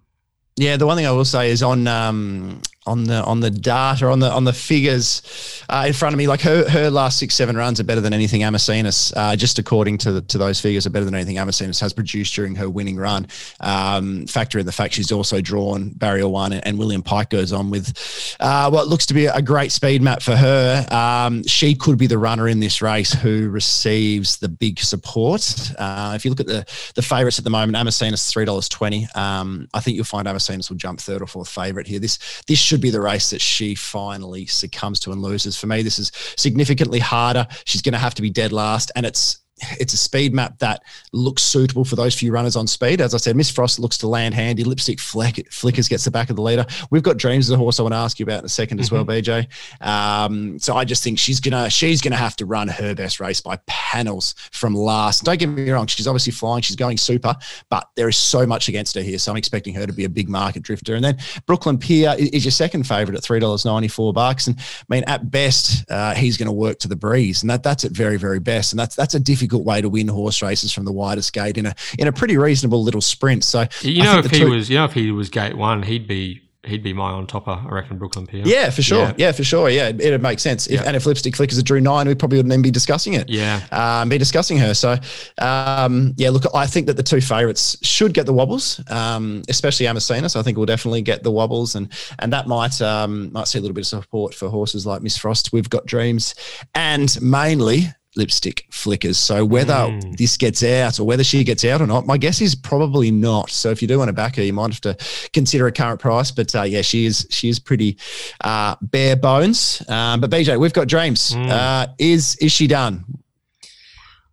Yeah, the one thing I will say is on um, on the on the data on the on the figures uh, in front of me. Like her her last six seven runs are better than anything Amacinas, uh, just according to the, to those figures, are better than anything Amacinas has produced during her winning run. Um, factor in the fact she's also drawn barrier one, and, and William Pike goes on with uh, what looks to be a great speed map for her. Um, she could be the runner in this race who receives the big support. Uh, if you look at the the favourites at the moment, Amacinas three dollars twenty. Um, I think you'll find Amacinas will jump third or fourth favourite here. This this should be the race that she finally succumbs to and loses. For me, this is significantly harder. She's going to have to be dead last, and it's it's a speed map that looks suitable for those few runners on speed. As I said, Miss Frost looks to land handy. Lipstick flick, flickers gets the back of the leader. We've got Dreams as a horse I want to ask you about in a 2nd mm-hmm. as well, BJ. Um, so I just think she's gonna she's gonna have to run her best race by panels from last. Don't get me wrong, she's obviously flying, she's going super, but there is so much against her here. So I'm expecting her to be a big market drifter. And then Brooklyn Pier is your second favourite at three dollars ninety four bucks. And I mean, at best, uh, he's going to work to the breeze, and that that's at very very best. And that's that's a difficult way to win horse races from the widest gate in a in a pretty reasonable little sprint. So you know, if he two- was you know if he was gate one, he'd be he'd be my on topper, I reckon, Brooklyn Pier. Yeah, for sure. Yeah, yeah for sure. Yeah, it, would make sense. If, And if Lipstick Flickers a drew nine, we probably wouldn't even be discussing it. Yeah. Um, be discussing her. So, um, yeah, look, I think that the two favourites should get the wobbles, um, especially. So I think we'll definitely get the wobbles, and and that might um, might see a little bit of support for horses like Miss Frost. We've got dreams, and mainly lipstick flickers. So whether mm. this gets out or whether she gets out or not, my guess is probably not. So if you do want to back her, you might have to consider a current price. But uh, yeah, she is she is pretty uh, bare bones. Um, but BJ, we've got dreams. Mm. Uh, is is she done?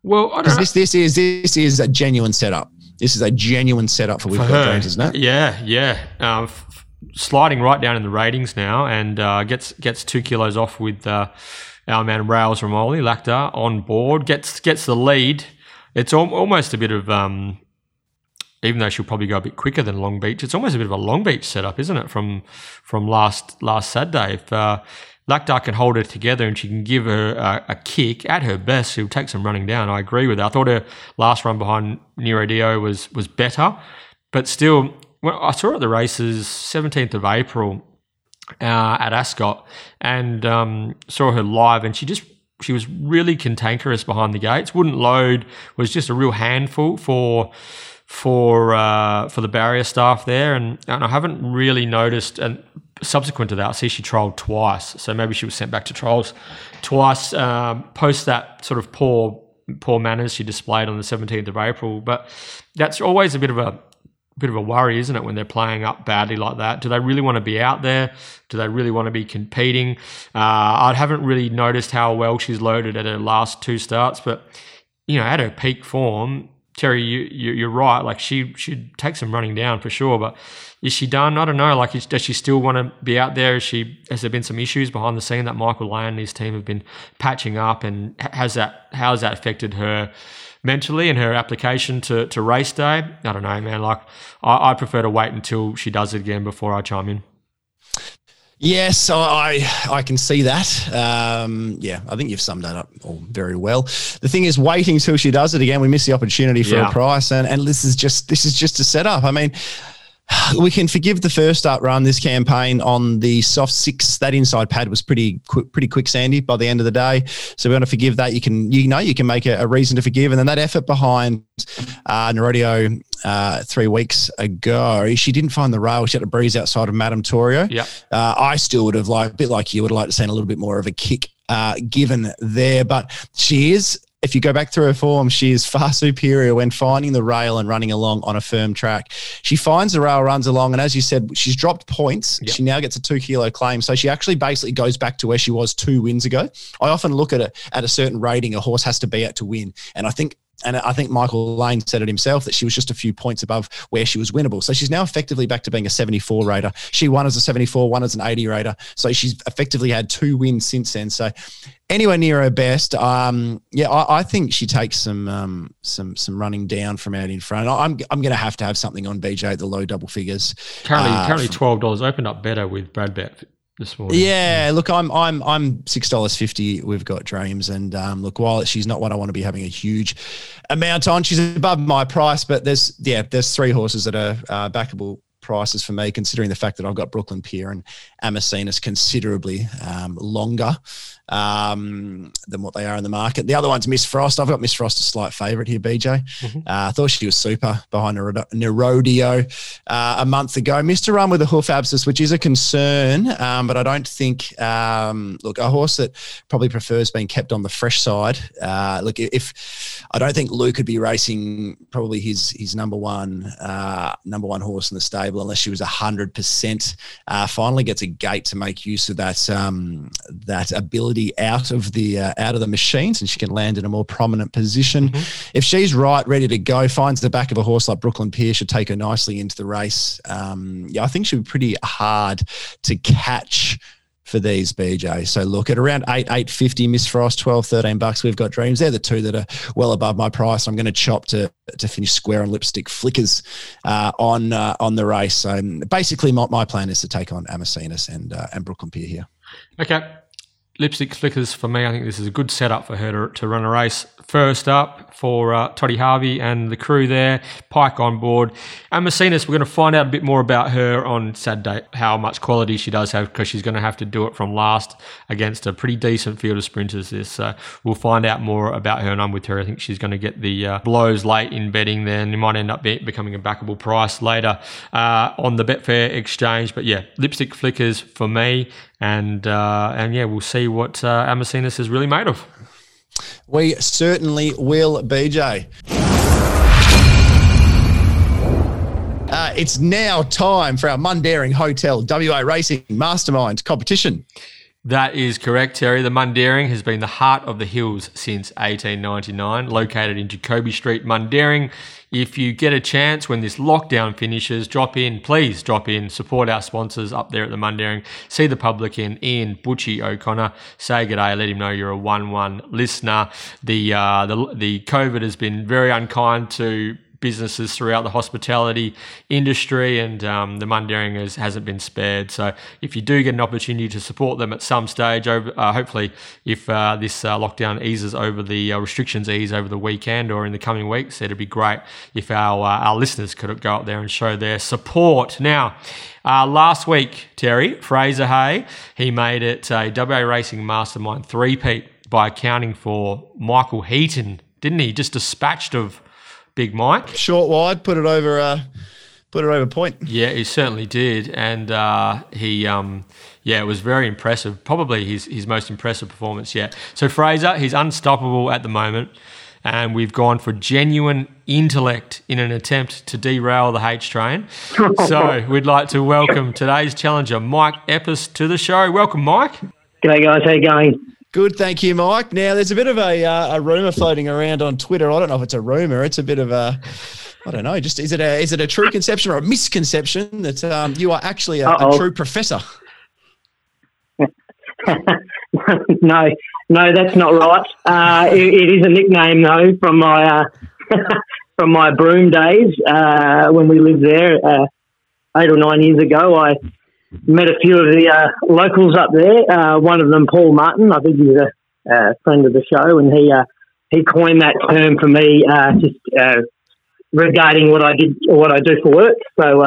Well, I don't this this is this is a genuine setup. This is a genuine setup for we've for got her. dreams, isn't it? Yeah, yeah. Um, f- sliding right down in the ratings now, and uh, gets gets two kilos off with uh, our man Rails Romoli, Lacta, on board, gets gets the lead. It's al- almost a bit of, um, even though she'll probably go a bit quicker than Long Beach, it's almost a bit of a Long Beach setup, isn't it? From from last last Saturday, if uh, Lacta can hold her together and she can give her a, a, kick at her best, she'll take some running down. I agree with that. I thought her last run behind Nero Dio was was better, but still, when I saw at the races, 17th of April uh, at Ascot and um, saw her live, and she just she was really cantankerous behind the gates. Wouldn't load. Was just a real handful for for uh, for the barrier staff there, and, and I haven't really noticed. And subsequent to that, I see she trialled twice, so maybe she was sent back to trials twice um, post that sort of poor poor manners she displayed on the 17th of April. But that's always a bit of a bit of a worry, isn't it, when they're playing up badly like that? Do they really want to be out there? Do they really want to be competing? Uh, I haven't really noticed how well she's loaded at her last two starts, but you know, at her peak form, Terry, you, are right. Like she should take some running down for sure. But is she done? I don't know. Like, is, does she still want to be out there? Is she has there been some issues behind the scene that Michael Lane and his team have been patching up, and has that how has that affected her? mentally and her application to, to race day. I don't know, man. Like, I, I prefer to wait until she does it again before I chime in. Yes, I I can see that. Um, yeah, I think you've summed that up all very well. The thing is, waiting till she does it again, we miss the opportunity for yeah. a price, and and this is just this is just a setup. I mean, we can forgive the first start run this campaign on the soft six. That inside pad was pretty quick, pretty quick, Sandy. By the end of the day, so we want to forgive that. You can, you know, you can make a, a reason to forgive, and then that effort behind uh, Narodio uh, three weeks ago, she didn't find the rail. She had a breeze outside of Madame Torio. Yeah, uh, I still would have liked, a bit like you, would have liked to seen a little bit more of a kick uh, given there, but she is if you go back through her form, she is far superior when finding the rail and running along on a firm track. She finds the rail, runs along, and as you said, she's dropped points. Yep. She now gets a two kilo claim. So she actually basically goes back to where she was two wins ago. I often look at it at a certain rating a horse has to be at to win. And I think and I think Michael Lane said it himself that she was just a few points above where she was winnable. So she's now effectively back to being a 74 rater. She won as a 74, won as an 80 rater. So she's effectively had two wins since then. So anywhere near her best. Um, yeah, I, I, think she takes some um, some some running down from out in front. I'm I'm going to have to have something on BJ at the low double figures. Currently, uh, currently twelve dollars opened up better with Brad Bet this morning. Yeah, look, I'm I'm I'm six dollars fifty. We've got dreams, and um, look, while she's not what I want to be having a huge amount on, she's above my price. But there's yeah, there's three horses that are uh, backable prices for me, considering the fact that I've got Brooklyn Pier and Amacinas considerably um, longer um, than what they are in the market. The other one's Miss Frost. I've got Miss Frost a slight favourite here, BJ. Mm-hmm. Uh, I thought she was super behind Nerodio uh, a month ago. Mr. Run with a hoof abscess, which is a concern, um, but I don't think, um, look, a horse that probably prefers being kept on the fresh side. Uh, look, if I don't think Luke could be racing probably his his number one uh, number one horse in the stable unless she was hundred percent. Uh, finally gets a the gate to make use of that um, that ability out of the uh, out of the machines, and she can land in a more prominent position. Mm-hmm. If she's right, ready to go, finds the back of a horse like Brooklyn Pierce, should take her nicely into the race. Um, yeah, I think she'll be pretty hard to catch for these BJ. So look at around eight, eight fifty Miss Frost, 12, 13 bucks. We've got dreams. They're the two that are well above my price. I'm going to chop to to finish square on lipstick flickers uh, on uh, on the race. So basically, my, my plan is to take on Amacinas and uh, and Brooklyn Pier here. Okay. Lipstick flickers for me. I think this is a good setup for her to, to run a race. First up for uh, Toddy Harvey and the crew there, Pike on board. And Macinas, we're going to find out a bit more about her on Saturday, how much quality she does have, because she's going to have to do it from last against a pretty decent field of sprinters. This, so we'll find out more about her, and I'm with her. I think she's going to get the uh, blows late in betting. Then it might end up be- becoming a backable price later uh, on the Betfair exchange. But yeah, lipstick flickers for me, and uh, and yeah, we'll see what uh, Amacinas is really made of. We certainly will, BJ. Uh, it's now time for our Mundaring Hotel WA Racing Mastermind competition. That is correct, Terry. The Mundaring has been the heart of the hills since 1899, located in Jacoby Street, Mundaring. If you get a chance when this lockdown finishes, drop in, please drop in, support our sponsors up there at the Mundaring. See the public in Ian Butchie O'Connor. Say good day, let him know you're a 1 1 listener. The, uh, the, the COVID has been very unkind to businesses throughout the hospitality industry, and um, the Mundaring has, hasn't been spared. So if you do get an opportunity to support them at some stage, over uh, hopefully if uh, this uh, lockdown eases over the uh, restrictions ease over the weekend or in the coming weeks, it'd be great if our uh, our listeners could go up there and show their support. Now. Uh, last week, Terry Fraser Hay, he made it a WA Racing Mastermind three-peat by accounting for Michael Heaton, didn't he? Just dispatched of Big Mike. Short wide, put it over. Uh, put it over point. Yeah, he certainly did, and uh, he. Um, yeah, it was very impressive. Probably his, his most impressive performance yet. So Fraser, he's unstoppable at the moment, and we've gone for genuine intellect in an attempt to derail the H train. so we'd like to welcome today's challenger, Mike Eppis, to the show. Welcome, Mike. G'day, guys. How you going? Good, thank you, Mike. Now, there's a bit of a, uh, a rumor floating around on Twitter. I don't know if it's a rumor. It's a bit of a, I don't know. Just is it a is it a true conception or a misconception that um, you are actually a, a true professor? no, no, that's not right. Uh, it, it is a nickname though from my uh, from my broom days uh, when we lived there uh, eight or nine years ago. I met a few of the uh, locals up there. Uh, one of them, Paul Martin, I think he's a uh, friend of the show, and he uh, he coined that term for me uh, just uh, regarding what I did or what I do for work. So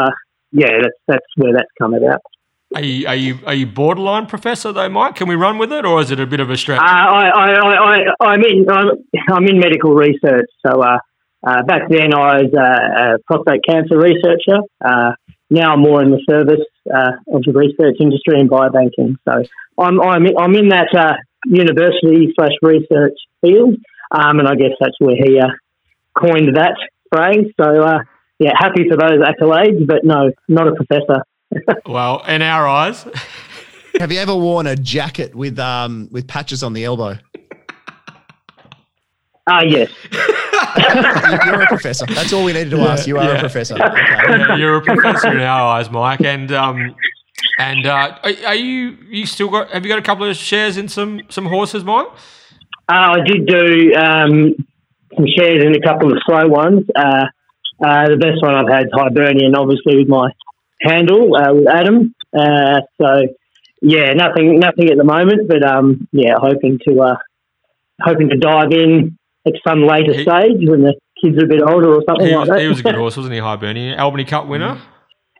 yeah, that's that's where that's come about. Are you, are you are you borderline professor though, Mike? Can we run with it, or is it a bit of a stretch? I, I, I, I, am in I'm, I'm in medical research. So back then I was a prostate cancer researcher now I'm more in the service uh, of the research industry and biobanking. So I'm I'm I'm in that uh, university slash research field, um, and I guess that's where he uh, coined that phrase. So uh, yeah, happy for those accolades, but no, not a professor. well, in our eyes. Have you ever worn a jacket with um with patches on the elbow? Ah, uh, yes. you're a professor. That's all we needed to yeah, ask. You are yeah. a professor. Okay. You're a professor in our eyes, Mike. And um, and uh, are, are, you you still got? Have you got a couple of shares in some some horses, Mike? Uh, I did do um, some shares in a couple of slow ones. Uh, uh, the best one I've had is Hibernian, obviously with my handle uh, with Adam. Uh, so yeah, nothing nothing at the moment, but um, yeah, hoping to uh, hoping to dive in at some later he, stage when the kids are a bit older or something he, like that. He was a good horse, wasn't he, Hibernian? Albany Cup winner?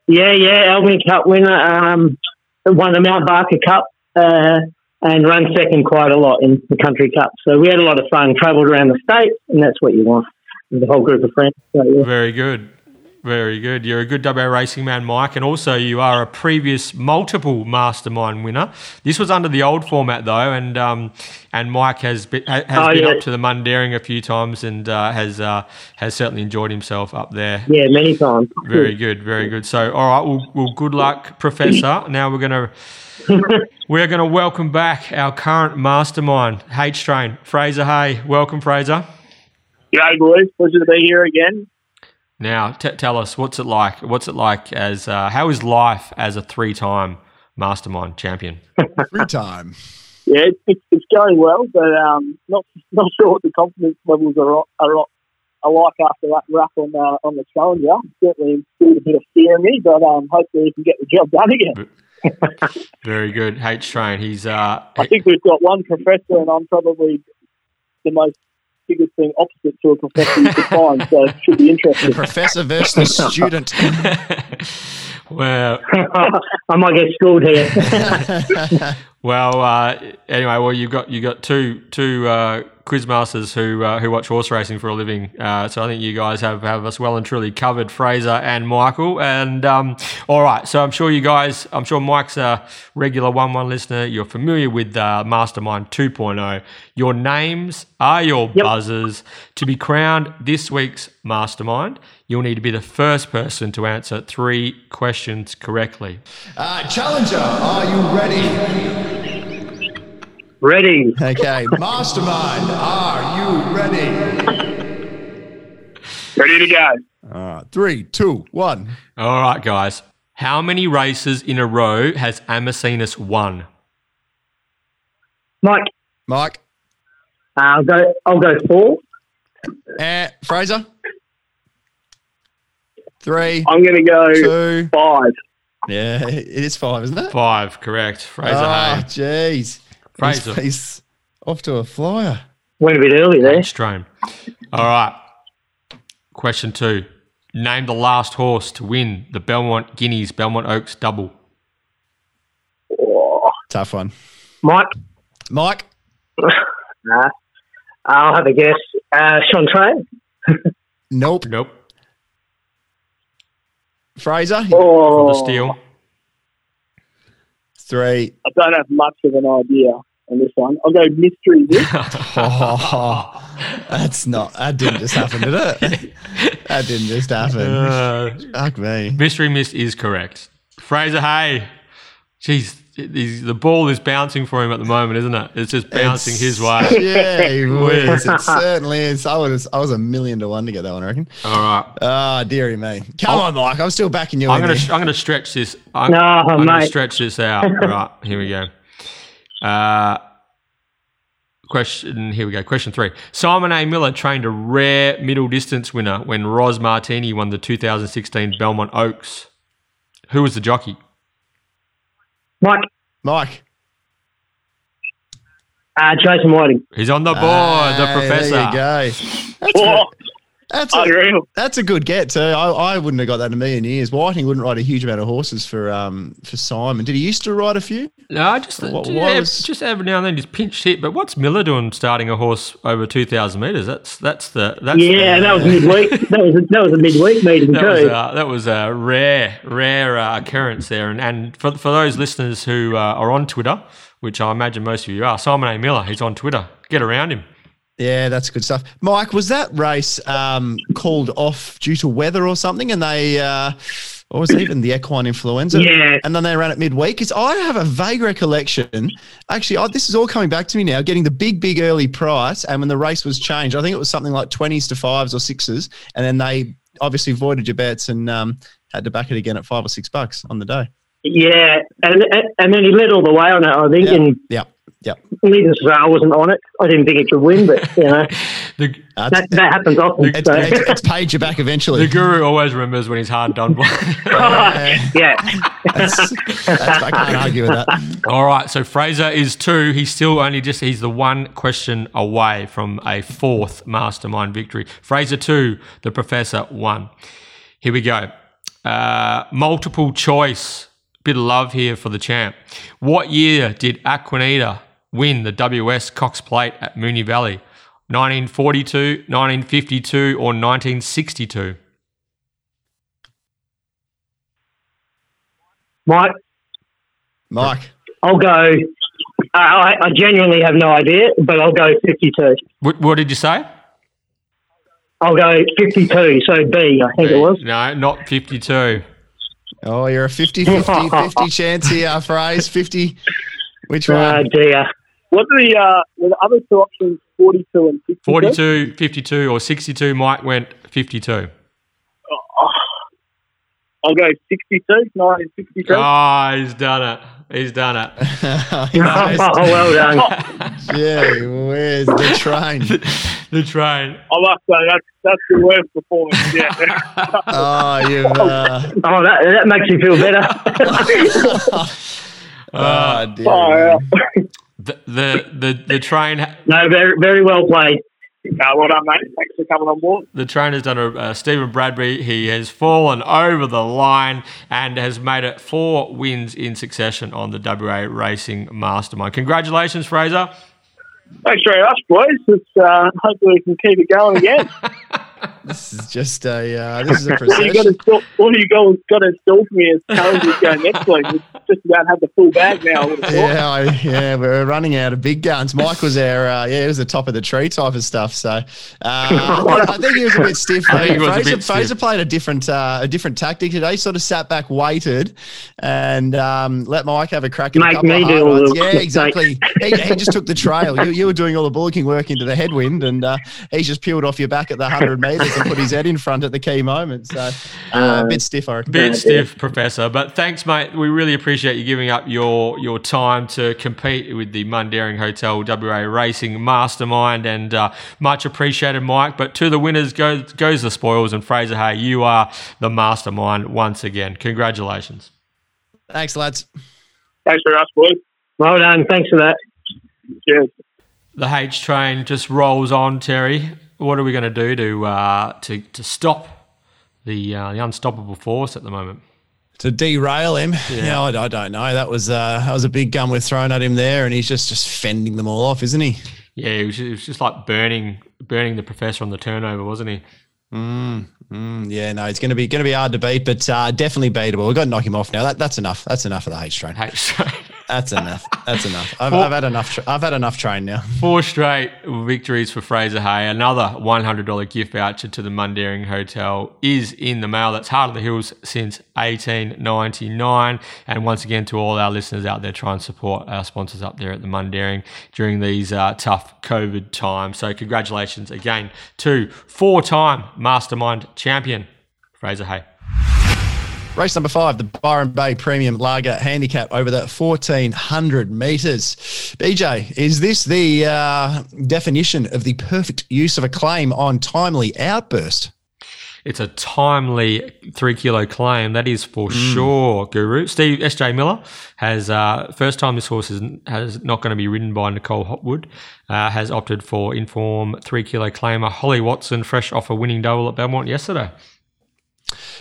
Yeah, yeah, Albany Cup winner. Um, won the Mount Barker Cup uh, and ran second quite a lot in the Country Cup. So we had a lot of fun, travelled around the state, and that's what you want with a whole group of friends. So, yeah. Very good. Very good. You're a good WA racing man, Mike, and also you are a previous multiple mastermind winner. This was under the old format though, and um, and Mike has been, has Oh, been yeah. up to the Mundaring a few times and uh, has uh, has certainly enjoyed himself up there. Yeah, many times. Very good, very good. So, all right, well, well good luck, Professor. Now we're gonna we're gonna welcome back our current mastermind, H Train, Fraser Hay. Welcome, Fraser. G'day, boys. Pleasure to be here again. Now, t- tell us what's it like? What's it like as uh, how is life as a three-time mastermind champion? Three-time. Yeah, it's, it's, it's going well, but um, not not sure what the confidence levels are are, are like after that wrap on uh, on the Challenger. Certainly still a bit of fear in me, but um, hopefully we can get the job done again. Very good, H Train. He's uh, I think we've got one professor, and I'm probably the most biggest thing opposite to a professor you could find, so it should be interesting. Professor versus the student. well, I might get schooled here. well. Uh, anyway, well, you've got you got two two uh, quizmasters who uh, who watch horse racing for a living. Uh, so I think you guys have, have us well and truly covered, Fraser and Michael. And um, all right, so I'm sure you guys, I'm sure Mike's a regular one one listener. You're familiar with uh, Mastermind 2.0. Your names are your Yep. buzzers. To be crowned this week's Mastermind, you'll need to be the first person to answer three questions correctly. Uh, Challenger, are you ready? Ready. Okay, Mastermind, are you ready? Ready to go. All right, three, two, one. All right, guys. How many races in a row has Amacinas won? Mike, Mike, uh, I'll go. I'll go four. uh, Fraser. Three, I'm going to go two. five. Yeah, it is five, isn't it? Five, correct. Fraser Ah, Hay. jeez. Fraser. He's, he's off to a flyer. Went a bit early there. Strome. All right. Question two. Name the last horse to win the Belmont Guineas Belmont Oaks double. Oh, Tough one. Mike, Mike, nah. I'll have a guess. Uh, Sean Trey. nope. Nope. Fraser, For oh, the steal. three. I don't have much of an idea on this one. I'll go mystery this. Oh, that's not. That didn't just happen, did it? That didn't just happen. Uh, Fuck me. mystery Mist is correct. Fraser Hay. Jeez, he's- the ball is bouncing for him at the moment, isn't it? It's just bouncing It's- his way. Yeah, he was. It certainly is. I was, I was a million to one to get that one, I reckon. All right. Ah, dearie me. Come on, Mike. I'm still backing you I'm in gonna. I'm gonna stretch this. I'm, No, I'm gonna stretch this out. All right, here we go. Uh, question. Here we go. Question three. Simon A. Miller trained a rare middle distance winner when Ros Martini won the 2016 Belmont Oaks. Who was the jockey? Mike, Mike. uh, Jason Whiting. He's on the board. the Hey, professor. There you go. That's, Oh, that's, a, unreal. that's a good get too. I, I wouldn't have got that in a million years. Whiting wouldn't ride a huge amount of horses for um for Simon. Did he used to ride a few? No, just What- just, what was- just every now and then just pinch hit. But what's Miller doing starting a horse over 2,000 meters? That's that's the that's Yeah, the, that was midweek. that was a, that was a midweek meeting That was, too. a, that was a rare, rare uh, occurrence there. And, and for, for those listeners who uh, are on Twitter, which I imagine most of you are, Simon A. Miller, he's on Twitter. Get around him. Yeah, that's good stuff. Mike, was that race um, called off due to weather or something? And they, uh, or was it even the equine influenza? Yeah. And then they ran it midweek. Because I have a vague recollection. Actually, I, this is all coming back to me now. Getting the big, big early price, and when the race was changed, I think it was something like twenties to fives or sixes, and then they obviously voided your bets and um, had to back it again at five or six bucks on the day. Yeah, and and then he led all the way on it. I think, Yeah. and Yeah, yeah. needless to say, I wasn't on it. I didn't think it could win, but you know The, That's, that, that happens often. it's, so. it's, it's paid you back eventually. the guru always remembers when he's hard done by. yeah, That's, that's, I can't argue with that. All right, so Fraser is two. He's still only just, he's the one question away from a fourth mastermind victory. Fraser two, the professor one. Here we go. Uh, multiple choice. Bit of love here for the champ. What year did Aquanita win the WS Cox Plate at Moonee Valley? 1942, 1952, or 1962? Mike, Mike. I'll go. I, I genuinely have no idea, but I'll go 52. What, what did you say? I'll go 52, so B, I think it was. No, not 52. Oh, you're a 50 50 50 chance here, Phrase. 50. Which Oh, one? dear. What are the, uh, were the other two options 42 and 52? 42, 52, or 62. Mike went 52. I'll go 62, 1962. Ah, he's done it. He's done it. Nice. Oh, well done. yeah, where's the train? the train. I must say, that's, that's the worst performance yet. Oh, you've. Uh, Oh, that, that makes you feel better. oh, dear. oh, yeah. The, the, the, the train no, very, very well played. Uh, well done, mate. Thanks for coming on board. the train has done a uh, Stephen Bradbury. He has fallen over the line and has made it four wins in succession on the WA Racing Mastermind. Congratulations, Fraser. Thanks very much, boys. It's, uh, hopefully we can keep it going again. This is just a. Uh, this is a what you got procession. to still, what do you got, got to install for me as challenges go next week? We just about have the full bag now. I would have thought. Yeah, I, yeah, we're running out of big guns. Mike was our, uh, yeah, he was the top of the tree type of stuff. So uh, I, I think he was a bit stiff. I think he a Fraser, bit Fraser stiff. played a different, uh, a different tactic today. Sort of sat back, waited, and um, let Mike have a crack at a Make couple me of do hard all the- Yeah, exactly. he, he just took the trail. You, you were doing all the bullocking work into the headwind, and uh, he's just peeled off your back at the hundred meters and put his head in front at the key moment. So uh, a bit stiff, I reckon. Bit stiff, Professor, but thanks, mate. We really appreciate you giving up your your time to compete with the Mundaring Hotel WA Racing Mastermind, and uh, much appreciated, Mike. But to the winners goes goes the spoils, and Fraser Hay, you are the mastermind once again. Congratulations. Thanks, lads. Thanks for much, boys. Well done. Thanks for that. Cheers. The H train just rolls on, Terry. What are we going to do to uh, to to stop the uh, the unstoppable force at the moment? To derail him. Yeah, I, I don't know. That was uh, that was a big gun we're thrown at him there, and he's just just fending them all off, isn't he? Yeah, it was, it was just like burning burning the professor on the turnover, wasn't he? Mm, yeah, no, it's going to be going to be hard to beat, but uh, definitely beatable. We've got to knock him off now. That, that's enough. That's enough of the H train. H train. That's enough. That's enough. I've, I've had enough. Tra- I've had enough train now. Four straight victories for Fraser Hay. Another $100 gift voucher to the Mundaring Hotel is in the mail. That's Heart of the Hills since 1899. And once again, to all our listeners out there, try and support our sponsors up there at the Mundaring during these uh, tough COVID times. So, congratulations again to four time mastermind champion, Fraser Hay. Race number five, the Byron Bay Premium Lager Handicap over the 1400 metres. BJ, is this the uh, definition of the perfect use of a claim on timely outburst? It's a timely three kilo claim. That is for sure, Guru. Steve S.J. Miller has, uh, first time this horse is has not going to be ridden by Nicole Hopwood, uh, has opted for inform three kilo claimer Holly Watson, fresh off a winning double at Belmont yesterday.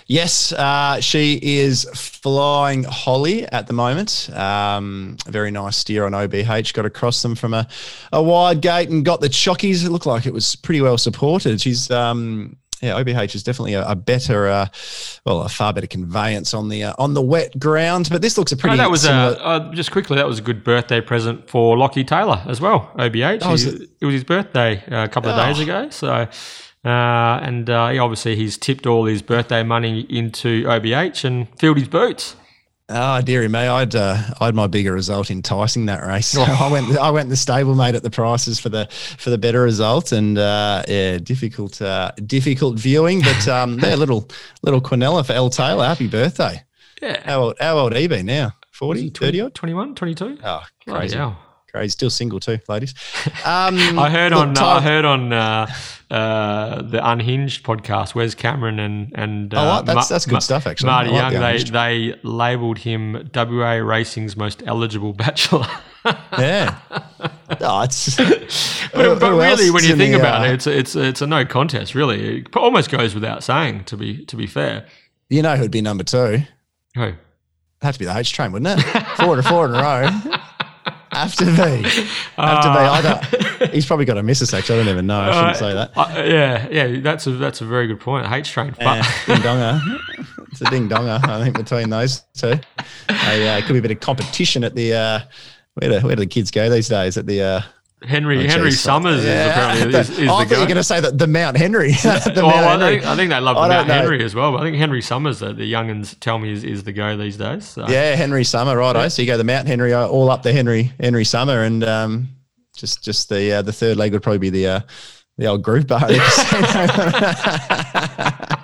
Yes, uh, she is flying Holly at the moment. Um, very nice steer on OBH. Got across them from a, a wide gate and got the chockies. It looked like it was pretty well supported. She's um, yeah, OBH is definitely a, a better, uh, well, a far better conveyance on the uh, on the wet ground. But this looks a Oh, pretty. that was similar- a, uh, just quickly. That was a good birthday present for Lockie Taylor as well. OBH. Oh, was He- it? it was his birthday uh, a couple of Oh. days ago. So, uh, and uh, he obviously he's tipped all his birthday money into OBH and filled his boots. Oh dearie me, I'd uh, I had my bigger result enticing that race. So I went I went the stablemate at the prices for the for the better result, and uh, yeah, difficult uh, difficult viewing. But um, yeah, little little Quinella for El Taylor. Happy birthday! Yeah. How old how old he been now? 40, 30 odd? 21, 22? Oh, Bloody crazy, hell. Crazy. Still single too, ladies. Um, I heard on uh, Ty- I heard on uh, uh, the Unhinged podcast, Where's Cameron and and uh, like- that's- that's good stuff, actually. Marty like Young, the they they labelled him WA Racing's most eligible bachelor. yeah. Oh, it's, but but really, when you think about it, it's a, it's a, it's a no contest. Really, it almost goes without saying. To be to be fair, you know who'd be number two? Who? Have to be the H train, wouldn't it? four to four in a row. Have to be. Have to be. I don't, he's probably got a missus actually. I don't even know. I shouldn't say that. Uh, yeah, yeah, that's a that's a very good point. H train, ding donger. It's a ding donger, I think, between those two. a, uh, it could be a bit of competition at the. Uh, where do, where do the kids go these days? At the uh, Henry Oh, Henry geez. Summers Yeah. is apparently is, is I the thought you were going to say that the Mount Henry. the well, Mount I, think, I think they love the Mount know. Henry as well. But I think Henry Summers, the, the youngins tell me, is, is the go these days. So. Yeah, Henry Summer, right? So you go the Mount Henry, uh, all up the Henry Henry Summer, and um, just just the uh, the third leg would probably be the uh, the old groove bar.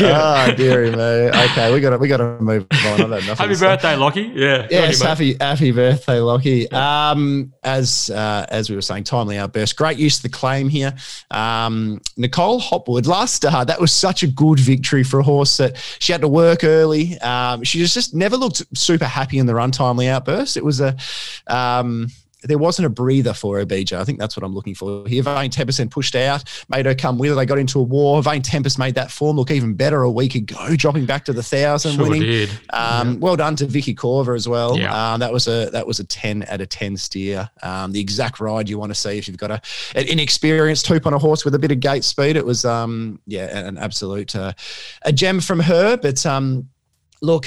Oh dearie me. Okay, we got to we got to move on. I've had Happy birthday, Lockie. Yeah. Yes, you, happy happy birthday, Lockie. Um, as uh, as we were saying, timely outburst. Great use of the claim here. Um, Nicole Hopwood last start. That was such a good victory for a horse that she had to work early. Um, she just just never looked super happy in the run timely outburst. It was a um, there wasn't a breather for her, I think that's what I'm looking for here. Vane Tempest pushed out, made her come with her. They got into a war. Vane Tempest made that form look even better a week ago, dropping back to the thousand, Sure winning. did. Um, Well done to Vicky Corver as well. Yeah. Um, that was a that was a ten out of ten steer. Um, the exact ride you want to see if you've got a an inexperienced hoop on a horse with a bit of gate speed. It was um, yeah an absolute uh, a gem from her. But um, look,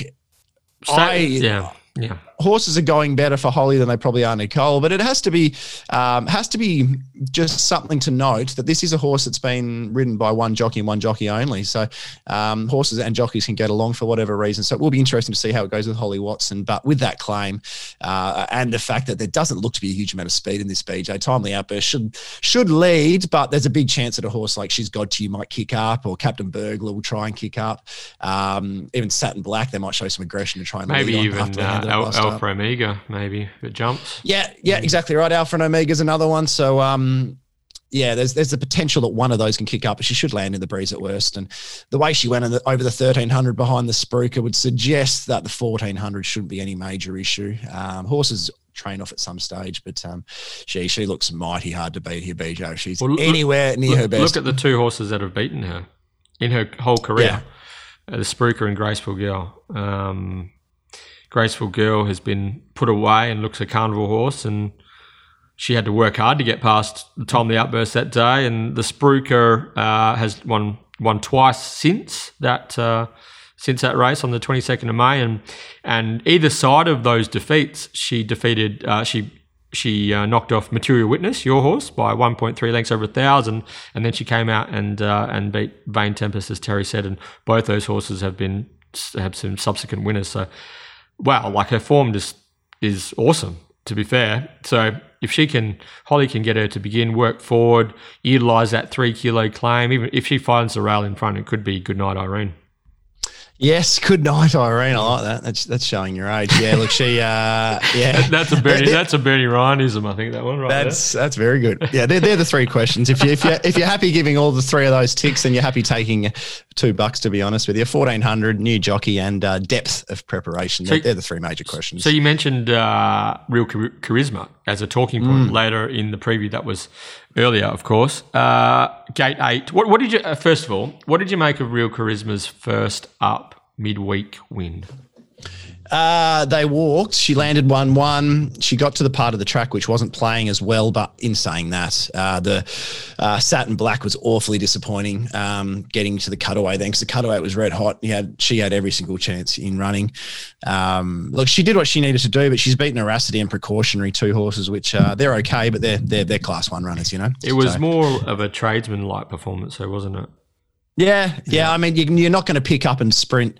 So- I- yeah. Yeah. Horses are going better for Holly than they probably are Nicole, but it has to be um, has to be just something to note that this is a horse that's been ridden by one jockey and one jockey only. So um, horses and jockeys can get along for whatever reason. So it will be interesting to see how it goes with Holly Watson. But with that claim uh, and the fact that there doesn't look to be a huge amount of speed in this BJ, timely outburst should should lead, but there's a big chance that a horse like She's God to You might kick up, or Captain Burglar will try and kick up. Um, even Satin Black, they might show some aggression to try and Maybe even uh, handle it Al- last start. Alpha Omega, maybe, if it jumps. Yeah, yeah, exactly right. Alpha and Omega is another one. So, um, yeah, there's there's the potential that one of those can kick up, but she should land in the breeze at worst. And the way she went the, over the 1300 behind the Spruker would suggest that the 1400 shouldn't be any major issue. Um, horses train off at some stage, but um, she she looks mighty hard to beat here, BJ. She's Well, look- anywhere near Look, her best. look at the two horses that have beaten her in her whole career. Uh, the Spruker and Graceful Girl. Um, Graceful Girl has been put away and looks a carnival horse, and she had to work hard to get past the timely outburst that day. And the Spruker uh, has won won twice since that uh, since that race on the twenty second of May, and and either side of those defeats, she defeated uh, she. She uh, knocked off Material Witness, your horse, by 1.3 lengths over a thousand, and then she came out and uh, and beat Vane Tempest, as Terry said, and both those horses have been have some subsequent winners. So, wow, like her form just is awesome. To be fair, so if she can, Holly can get her to begin work forward, utilize that three kilo claim. Even if she finds the rail in front, it could be good night, Irene. Yes, good night, Irene. I like that. That's that's showing your age. Yeah, look, she uh, yeah. That's a Bernie. that's a Bernie Ryanism, I think that one right That's that's very good. Yeah, they're, they're the three questions. If you if you if you're happy giving all the three of those ticks, then you're happy taking two bucks. To be honest with you, fourteen hundred, new jockey, and uh, depth of preparation. They're, they're the three major questions. So you mentioned uh, real char- charisma as a talking point later in the preview. That was earlier, of course. Uh, gate eight. What, what did you? Uh, first of all, what did you make of real charisma's first up midweek win? Uh, they walked. She landed one one. She got to the part of the track which wasn't playing as well. But in saying that, uh, the uh, Satin Black was awfully disappointing. Um, getting to the cutaway then, because the cutaway was red hot. He had she had every single chance in running. Um, look, she did what she needed to do, but she's beaten Aracity and Precautionary, two horses which uh, they're okay, but they're they're they're class one runners. You know, It was So- more of a tradesman-like performance, though, wasn't it? Yeah, yeah. I mean, you, you're not going to pick up and sprint.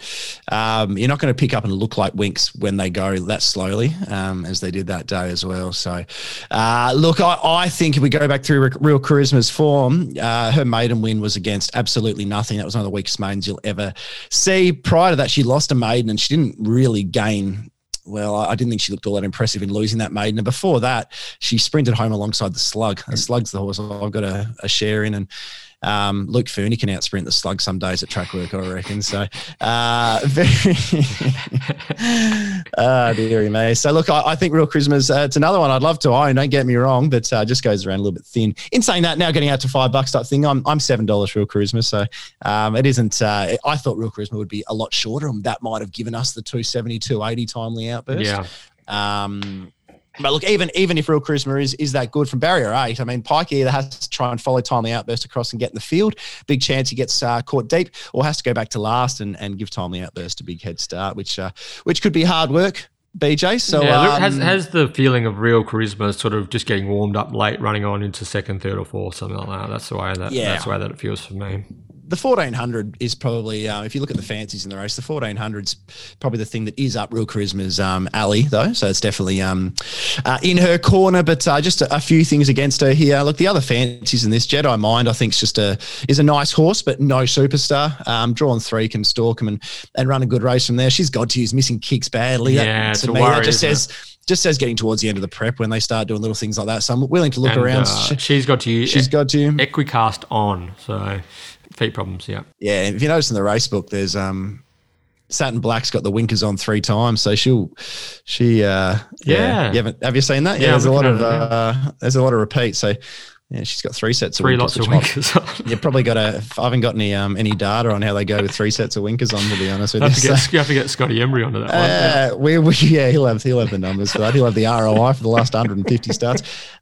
Um, you're not going to pick up and look like Winx when they go that slowly, um, as they did that day as well. So, uh, look, I, I think if we go back through Real Charisma's form, uh, her maiden win was against absolutely nothing. That was one of the weakest maidens you'll ever see. Prior to that, she lost a maiden and she didn't really gain well, I I didn't think she looked all that impressive in losing that maiden. And before that, she sprinted home alongside the slug. The slug's the horse I've got a, a share in. And um, Luke Fernie can out sprint the slug some days at track work, I reckon. So, uh, very, ah, dearie me. So, look, I, I think Real Charisma's, uh, it's another one I'd love to own, don't get me wrong, but uh, just goes around a little bit thin. In saying that, now getting out to five bucks type thing, I'm, I'm $7 Real Charisma. So, um, it isn't, uh, I thought Real Charisma would be a lot shorter, and that might have given us the 270, 280 timely outburst. Yeah. Um, But look, even even if Real Charisma is is that good from barrier eight, I mean, Pike either has to try and follow timely outburst across and get in the field, big chance he gets uh, caught deep, or has to go back to last and, and give timely outburst a big head start, which uh, which could be hard work. BJ, so yeah, um, has has the feeling of real charisma sort of just getting warmed up late, running on into second, third, or fourth, something like that. That's the way that Yeah. that's the way that it feels for me. The 1400 is probably, uh, if you look at the fancies in the race, the 1400's probably the thing that is up real charisma's um, alley, though. So it's definitely um, uh, in her corner. But uh, just a, a few things against her here. Look, the other fancies in this Jedi Mind, I think, is just a is a nice horse, but no superstar. Um, drawn three can stalk him and, and run a good race from there. She's got to use missing kicks badly. That- Yeah, it's to a me, worry, that just says. Just says getting towards the end of the prep when they start doing little things like that. So I'm willing to look And, around. uh, She- she's got to use she's got to. Equicast on, so feet problems. Yeah, Yeah, if you notice in the race book, there's um, Satin Black's got the winkers on three times, so she'll she uh, yeah. Yeah. You haven't have you seen that? Yeah, Yeah, there's a lot of looking at it uh, there's a lot of repeats. So yeah, she's got three sets three of lots winkers. of which might- winkers. on. You probably got a. I haven't got any um any data on how they go with three sets of winkers on. To be honest with you, have to get, So, you have to get Scotty Emery onto that one. yeah. uh, we, we, yeah, he'll have he'll have the numbers for that. He'll have the ROI for the last 150 starts.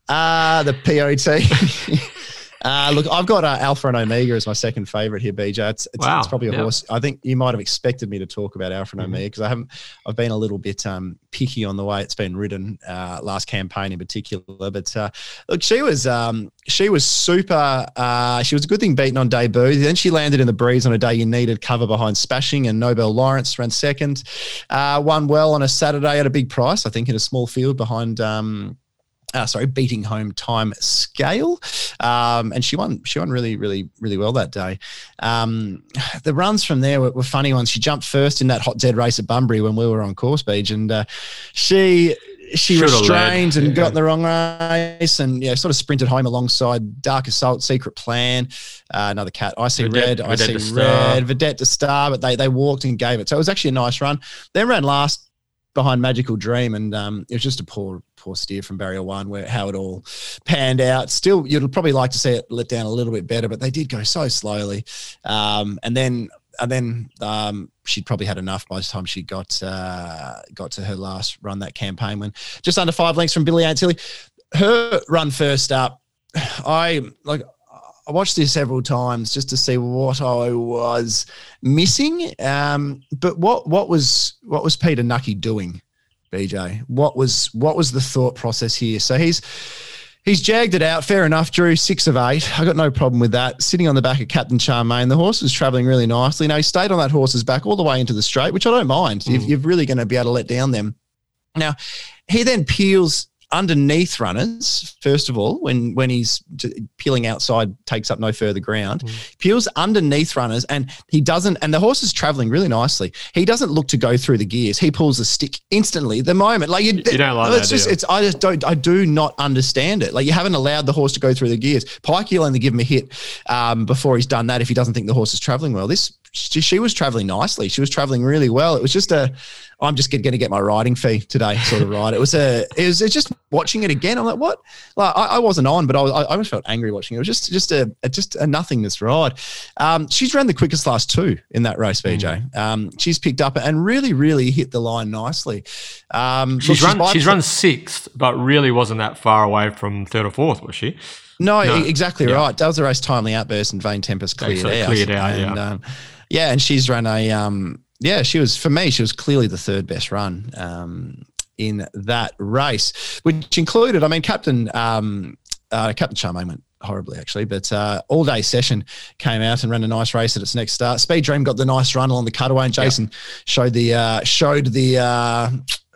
Uh, the POT. Uh, look, I've got uh, Alpha and Omega as my second favorite here, BJ. It's, it's, Wow, it's probably a yeah. horse. I think you might have expected me to talk about Alpha and Mhm. Omega because I haven't. I've been a little bit um, picky on the way it's been ridden uh, last campaign in particular. But uh, look, she was um, she was super. Uh, she was a good thing beaten on debut. Then she landed in the breeze on a day you needed cover behind Spashing and Nobel Lawrence ran second. Uh, won well on a Saturday at a big price, I think, in a small field behind. Um, uh, sorry, beating home time scale, um, and she won. She won really, really, really well that day. Um, the runs from there were, were funny ones. She jumped first in that hot dead race at Bunbury when we were on course beach, and uh, she she Should've restrained led, and yeah. got in the wrong race, and yeah, sort of sprinted home alongside Dark Assault, Secret Plan, uh, another cat. I see red, I see red, Vedette to Star, but they they walked and gave it. So it was actually a nice run. Then ran last behind Magical Dream, and um, it was just a poor, poor steer from barrier one, where how it all panned out. Still, you'd probably like to see it let down a little bit better, but they did go so slowly. Um, and then, and then um, she'd probably had enough by the time she got uh, got to her last run that campaign, when just under five lengths from Billy Ain't Silly. Her run first up, I like. I watched this several times just to see what I was missing. Um, but what what was what was Peter Knuckey doing, BJ? What was what was the thought process here? So he's he's jagged it out. Fair enough. Drew six of eight. I got no problem with that. Sitting on the back of Captain Charmaine, the horse was traveling really nicely. Now he stayed on that horse's back all the way into the straight, which I don't mind. If hmm. you're really going to be able to let down them. Now he then peels underneath runners first of all when when he's peeling outside takes up no further ground peels underneath runners and he doesn't and the horse is traveling really nicely. He doesn't look to go through the gears. He pulls the stick instantly the moment. Like you, You don't like it's that, just it's i just don't i do not understand it. Like you haven't allowed the horse to go through the gears. Pike you'll only give him a hit um, before he's done that if he doesn't think the horse is traveling well. This she, she was traveling nicely. She was traveling really well. It was just a I'm just going to get my riding fee today, sort of ride. It was a, it was just watching it again. I'm like, what? Like, I, I wasn't on, but I was, I, I almost felt angry watching it. It was just, just a, a just a nothingness ride. Um, she's ran the quickest last two in that race, VJ. Um, she's picked up and really, really hit the line nicely. Um, She's run. by- She's run sixth, but really wasn't that far away from third or fourth, was she? No, No. exactly Yeah. right. That was the race timely outburst and Vane Tempest cleared out. cleared out, and, yeah. Um, yeah, and she's run a um, yeah, she was for me, she was clearly the third best run um, in that race, which included, I mean, Captain um, uh, Captain Charmaine went horribly actually, but uh, all day session came out and ran a nice race at its next start. Speed Dream got the nice run along the cutaway, and Jason showed the uh, showed the.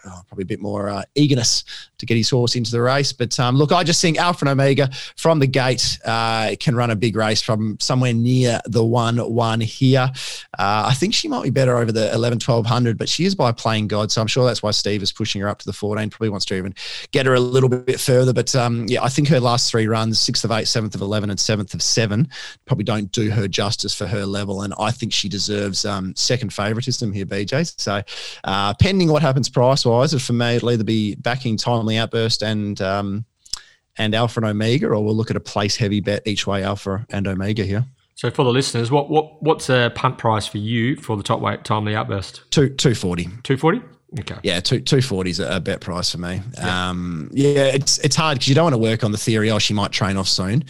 Oh, probably a bit more uh, eagerness to get his horse into the race. But um, look, I just think Alpha and Omega from the gate uh, can run a big race from somewhere near the 1 1 here. Uh, I think she might be better over the 11 1200, but she is by playing God. So I'm sure that's why Steve is pushing her up to the 14. Probably wants to even get her a little bit further. But um, yeah, I think her last three runs, 6th of 8, 7th of 11, and 7th of 7, probably don't do her justice for her level. And I think she deserves um, second favouritism here, BJ. So uh, pending what happens price wise, for me, it'll either be backing timely outburst and um, and Alpha and Omega, or we'll look at a place heavy bet each way, Alpha and Omega here. So for the listeners, what what what's a punt price for you for the top weight timely outburst? Two two forty. Two forty. Okay. Yeah, two two forty is a bet price for me. Yeah, um, yeah it's it's hard because you don't want to work on the theory. Oh, she might train off soon.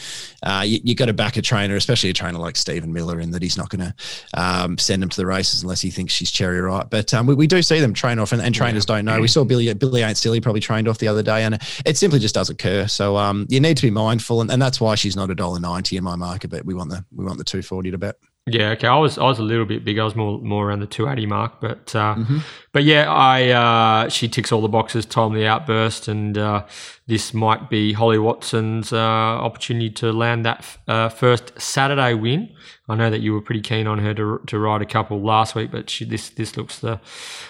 Uh, you, you got to back a trainer, especially a trainer like Stephen Miller, in that he's not going to um, send them to the races unless he thinks she's cherry right. But um, we, we do see them train off, and, and trainers yeah. don't know. We saw Billy Billy Ain't Silly probably trained off the other day, and it simply just does occur. So um, you need to be mindful, and, and that's why she's not a dollar ninety in my market. But we want the we want the two forty to bet. Yeah, okay. I was I was a little bit big. I was more more around the 280 mark, but uh, mm-hmm. But yeah, I uh, she ticks all the boxes. The outburst, and uh, this might be Holly Watson's uh, opportunity to land that f- uh, first Saturday win. I know that you were pretty keen on her to, to ride a couple last week, but she, this this looks the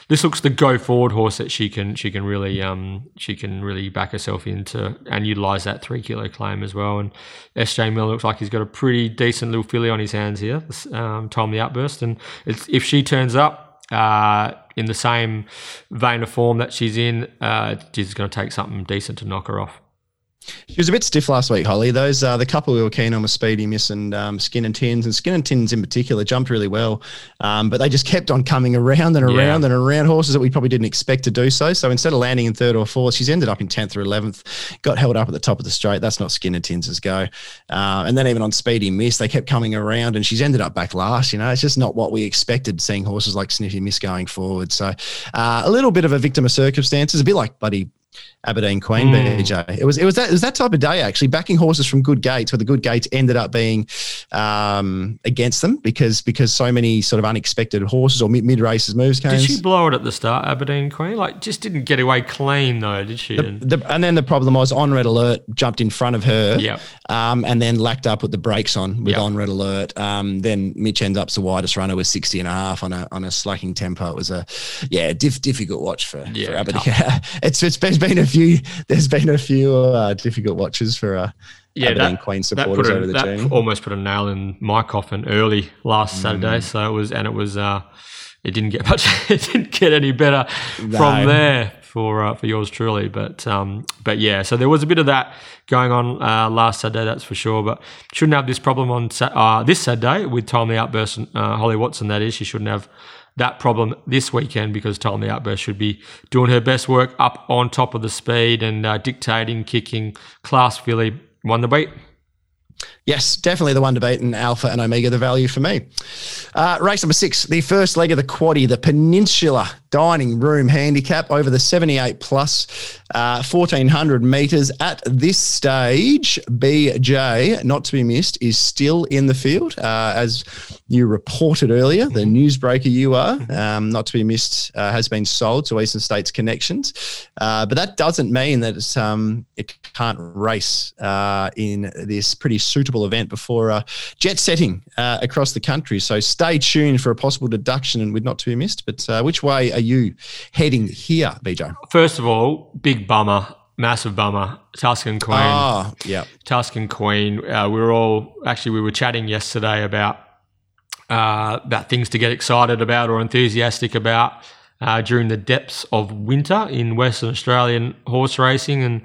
this looks the go forward horse that she can she can really um she can really back herself into and utilize that three kilo claim as well. And SJ Miller looks like he's got a pretty decent little filly on his hands here. Um, time the outburst, and if she turns up uh, in the same vein of form that she's in, uh, she's going to take something decent to knock her off. She was a bit stiff last week, Holly. Those uh, the couple we were keen on was Speedy Miss and um, Skin and Tins, and Skin and Tins in particular jumped really well, um, but they just kept on coming around and around yeah. and around horses that we probably didn't expect to do so. So instead of landing in third or fourth, she's ended up in tenth or eleventh. Got held up at the top of the straight. That's not Skin and Tins' go. Uh, and then even on Speedy Miss, they kept coming around, and she's ended up back last. You know, it's just not what we expected seeing horses like Sniffy Miss going forward. So uh, a little bit of a victim of circumstances, a bit like Buddy Aberdeen Queen mm. BJ. It was it was that it was that type of day actually backing horses from good gates where the good gates ended up being um, against them because because so many sort of unexpected horses or mid, races moves came. Did she blow it at the start, Aberdeen Queen? Like just didn't get away clean though, did she? The, the, and then the problem was on red alert jumped in front of her, yeah, um, and then lacked up with the brakes on with yep. on red alert. Um, then Mitch ends up the widest runner with 60 and a half on a on a slacking tempo. It was a yeah diff, difficult watch for, yeah, for Aberdeen. it's it's been a few. There's been a few uh, difficult watches for uh, yeah, Aberdeen that, Queen supporters that a, over the that Almost put a nail in my coffin early last mm. Saturday. So it was, and it was, uh, it didn't get much. It didn't get any better no. from there for uh, for yours truly. But um, but yeah, so there was a bit of that going on uh, last Saturday, that's for sure. But shouldn't have this problem on uh, this Saturday with timely outburst. Uh, Holly Watson, that is, she shouldn't have that problem this weekend because Timely Outburst should be doing her best work up on top of the speed and uh, dictating, kicking. Class filly won the beat. Yes, definitely the one debate in Alpha and Omega, the value for me. Uh, race number six, the first leg of the quaddy, the Peninsula Dining Room Handicap over the 78 plus, uh, 1400 meters. At this stage, BJ, not to be missed, is still in the field. Uh, as you reported earlier, the newsbreaker you are, um, not to be missed, uh, has been sold to Eastern States Connections. Uh, but that doesn't mean that um, it can't race uh, in this pretty suitable event before uh, jet setting uh, across the country. So stay tuned for a possible deduction and would not to be missed. But uh, which way are you heading here, BJ? First of all, big bummer, massive bummer. Tuscan Queen. Oh, yeah. Tuscan Queen. Uh, we were all actually we were chatting yesterday about uh, about things to get excited about or enthusiastic about. Uh, during the depths of winter in Western Australian horse racing, and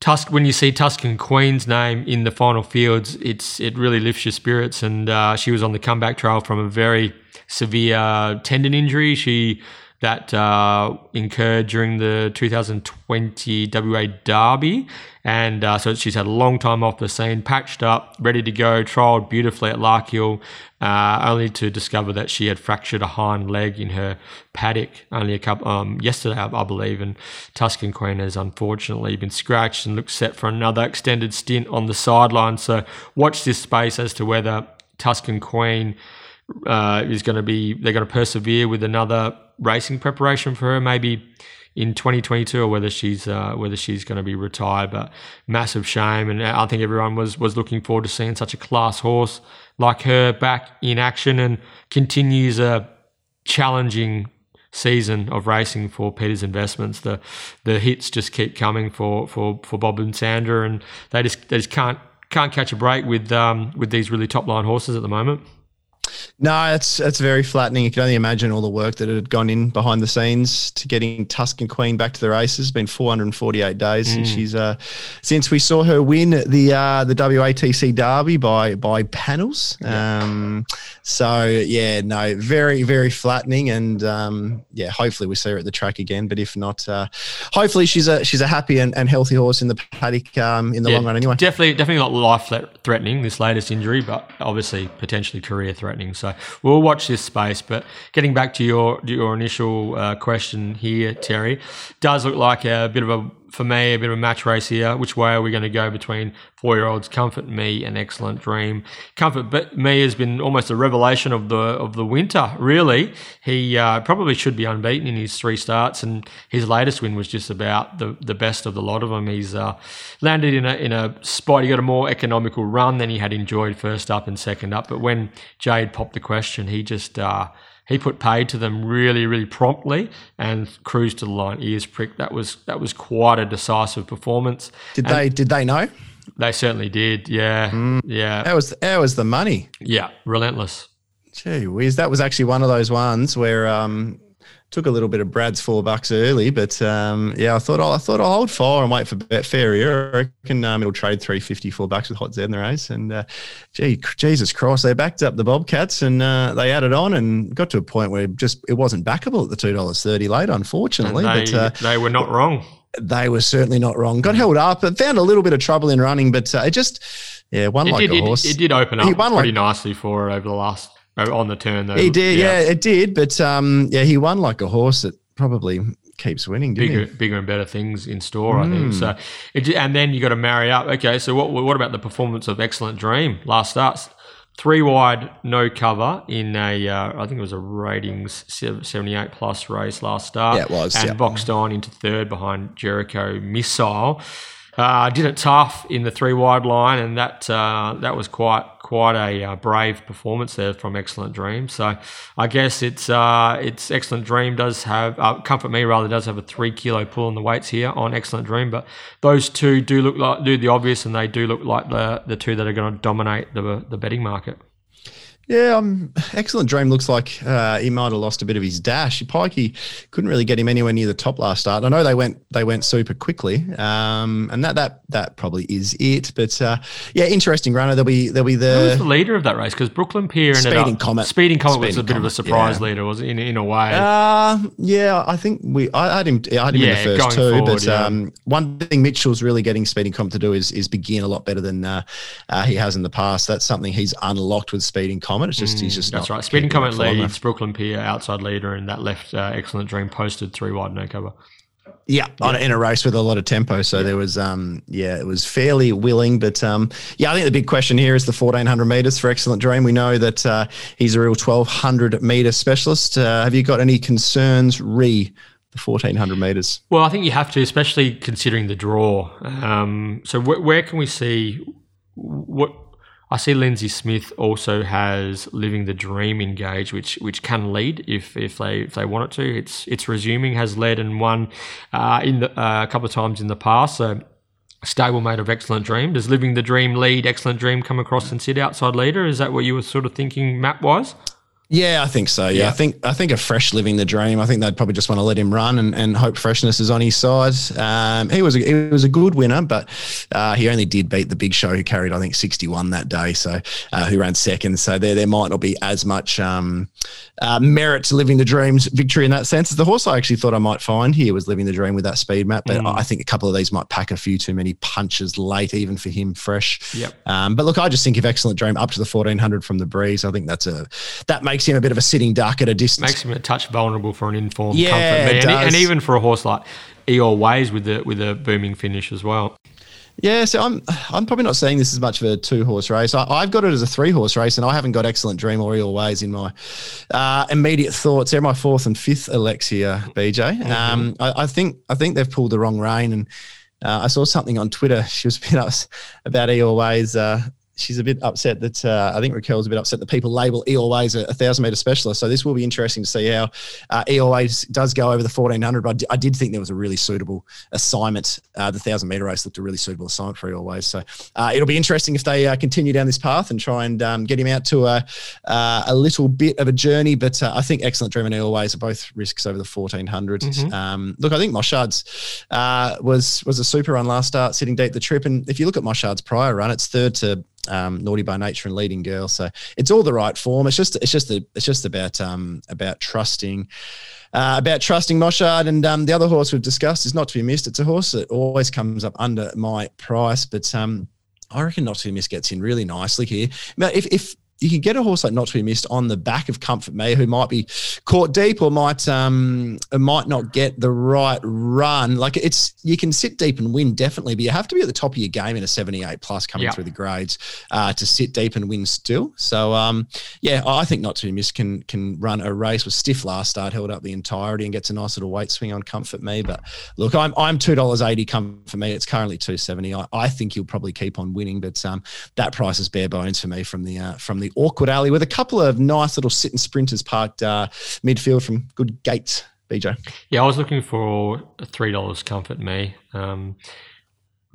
Tusk when you see Tuscan Queen's name in the final fields, it's it really lifts your spirits. And uh, she was on the comeback trail from a very severe tendon injury. She that uh, incurred during the 2020 WA Derby. And uh, so she's had a long time off the scene, patched up, ready to go, trialled beautifully at Larkhill, uh, only to discover that she had fractured a hind leg in her paddock only a couple um, yesterday, I, I believe. And Tuscan Queen has unfortunately been scratched and looks set for another extended stint on the sideline. So watch this space as to whether Tuscan Queen uh, is going to be, they're going to persevere with another racing preparation for her, maybe in 2022, or whether she's uh, whether she's going to be retired. But massive shame, and I think everyone was was looking forward to seeing such a class horse like her back in action, and continues a challenging season of racing for Peters Investments. The the hits just keep coming for for for Bob and Sandra, and they just they just can't can't catch a break with um, with these really top line horses at the moment. No, it's that's very flattening. You can only imagine all the work that had gone in behind the scenes to getting Tuscan Queen back to the races. It's been 448 days mm. since she's uh, since we saw her win the uh, the WATC Derby by by panels. Yeah. Um, so yeah, no, very very flattening, and um, yeah, hopefully we see her at the track again. But if not, uh, hopefully she's a she's a happy and, and healthy horse in the paddock um, in the yeah, long run anyway. Definitely definitely not life threatening this latest injury, but obviously potentially career threatening. So we'll watch this space. But getting back to your your initial uh, question here, Terry, does look like a bit of a for me, a bit of a match race here. Which way are we going to go between four year olds Comfort Me and Excellent Dream? Comfort Me has been almost a revelation of the of the winter. Really, he uh, probably should be unbeaten in his three starts, and his latest win was just about the, the best of the lot of them. He's uh, landed in a in a spot. He got a more economical run than he had enjoyed first up and second up. But when Jade popped the question, he just uh, he put paid to them really, really promptly and cruised to the line, ears pricked. That was that was quite a decisive performance. Did and they did they know? They certainly did. Yeah, mm. yeah. That was that was the money. Yeah, relentless. Gee whiz, that was actually one of those ones where um, took a little bit of Brad's four bucks early, but um, yeah, I thought I'll, I thought I'll hold fire and wait for Betfair here. I reckon um, it'll trade three fifty four bucks with Hot Z in the race. And uh, gee, Jesus Christ, they backed up the Bobcats and uh, they added on and got to a point where just it wasn't backable at the two dollars thirty late, unfortunately. They, but uh, they were not wrong. They were certainly not wrong. Got held up, and found a little bit of trouble in running, but uh, it just yeah, one like did, a horse. It, it, did open up pretty like, nicely for over the last on the turn. Though. He did, yeah. yeah. it did. But um, yeah, he won like a horse that probably keeps winning. Bigger, he? bigger and better things in store, mm. I think. Hmm. So, it, and then you got to marry up. Okay, so what what about the performance of Excellent Dream last starts? Three wide, no cover in a, uh, I think it was a ratings 78 plus race last start. Yeah, it was. And yeah. boxed on into third behind Jericho Missile. Uh, did it tough in the three wide line, and that uh, that was quite quite a uh, brave performance there from Excellent Dream. So I guess it's uh, it's Excellent Dream does have uh, Comfort Me rather does have a three kilo pull on the weights here on Excellent Dream, but those two do look like do the obvious, and they do look like the the two that are going to dominate the the betting market. Yeah, um, excellent dream. Looks like uh, he might have lost a bit of his dash. Pikey couldn't really get him anywhere near the top last start. I know they went they went super quickly, um, and that that that probably is it. But uh, yeah, interesting runner. There'll be there'll be the, Who was the leader of that race because Brooklyn Pier ended Speeding up, Comet. Speeding Comet Speeding was a bit Comet, of a surprise yeah. leader, was it, in in a way? Uh, yeah, I think we I had him I had him yeah, in the first two, forward, but yeah. um, one thing Mitchell's really getting Speeding Comet to do is is begin a lot better than uh, uh, he has in the past. That's something he's unlocked with Speeding Comet. It's just mm. he's just that's right. Speeding Comet leads, Brooklyn Pier outside leader, and that left uh, Excellent Dream posted three wide, no cover. Yeah, yeah. in a race with a lot of tempo. So yeah. there was, um, yeah, it was fairly willing. But um, yeah, I think the big question here is the 1400 meters for Excellent Dream. We know that uh, he's a real 1200 meter specialist. Uh, have you got any concerns re the 1400 meters? Well, I think you have to, especially considering the draw. Um, so wh- where can we see what I see Lindsey Smith also has Living the Dream engaged, which which can lead if, if they if they want it to. It's it's resuming has led and won uh, in the, uh, a couple of times in the past. So stablemate of Excellent Dream. Does Living the Dream lead Excellent Dream come across and sit outside leader? Is that what you were sort of thinking map wise? Yeah, I think so. Yeah. yeah. I think I think a fresh living the dream. I think they'd probably just want to let him run and, and hope freshness is on his side. Um, he was a, he was a good winner, but uh, he only did beat the big show who carried I think sixty one that day. So uh, who ran second. So there there might not be as much um, uh, merit to living the dream's victory in that sense. The horse I actually thought I might find here was living the dream with that speed map, but mm. I think a couple of these might pack a few too many punches late, even for him fresh. Yep. Um, but look, I just think if excellent dream up to the fourteen hundred from the breeze, I think that's a that makes him a bit of a sitting duck at a distance. Makes him a touch vulnerable for an informed yeah, comfort. And, and, even for a horse like Eeyore Ways with the with a booming finish as well. Yeah, so I'm I'm probably not saying this as much of a two horse race. I, have got it as a three horse race, and I haven't got excellent dream or Eeyore Ways in my uh, immediate thoughts. They're my fourth and fifth Alexia BJ. Mm-hmm. Um, I, I, think I think they've pulled the wrong rein, and uh, I saw something on Twitter. She was a bit us about Eeyore Ways. Uh, she's a bit upset that uh, I think Raquel's a bit upset that people label E Always a, a thousand meter specialist. So this will be interesting to see how uh, E Always does go over the fourteen hundred. But I, d- I did think there was a really suitable assignment. Uh, the thousand meter race looked a really suitable assignment for E Always. So uh, it'll be interesting if they uh, continue down this path and try and um, get him out to a uh, a little bit of a journey. But uh, I think excellent dream and E Always are both risks over the fourteen Mhm. Um, look, I think Moshard's uh, was was a super run last start, sitting deep the trip. And if you look at Moshard's prior run, it's third to um, Naughty by Nature and Leading Girl. So it's all the right form. It's just it's just the, it's just about um, about trusting. Uh, about trusting Moshard and um, the other horse we've discussed is not to be missed. It's a horse that always comes up under my price, but um, I reckon not to be missed gets in really nicely here. Now, if if you can get a horse like not to be missed on the back of Comfort Me, who might be caught deep or might um might not get the right run. Like it's you can sit deep and win definitely, but you have to be at the top of your game in a 78 plus coming Yeah. through the grades uh, to sit deep and win still. So um yeah, I think not to be missed can can run a race with stiff last start, held up the entirety and gets a nice little weight swing on Comfort Me. But look, I'm I'm two dollars eighty Comfort Me. It's currently two seventy. I, I think he'll probably keep on winning, but um that price is bare bones for me from the uh, from the awkward alley with a couple of nice little sit and sprinters parked uh, midfield from good gates. BJ. Yeah, I was looking for three dollars comfort me. Um,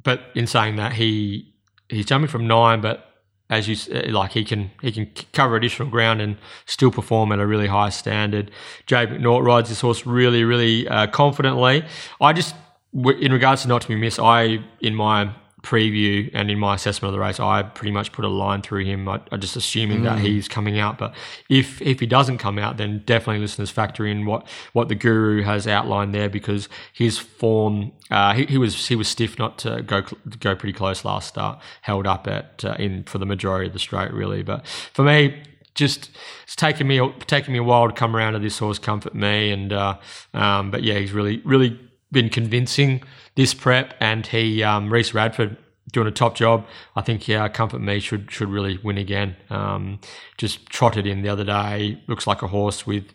but in saying that, he he's jumping from nine, but as you uh, like, he can he can cover additional ground and still perform at a really high standard. Jade McNaught rides this horse really, really uh, confidently. I just, in regards to not to be missed, I in my preview and in my assessment of the race, I pretty much put a line through him. I, I just assuming that he's coming out, but if if he doesn't come out, then definitely listeners factor in what what the guru has outlined there because his form, uh, he, he was he was stiff not to go go pretty close last start, held up at uh, in for the majority of the straight really. But for me, just it's taken me taken me a while to come around to this horse comfort me and uh, um, but yeah he's really really been convincing this prep and he um, Reese Radford doing a top job I think yeah comfort me should should really win again um, just trotted in the other day looks like a horse with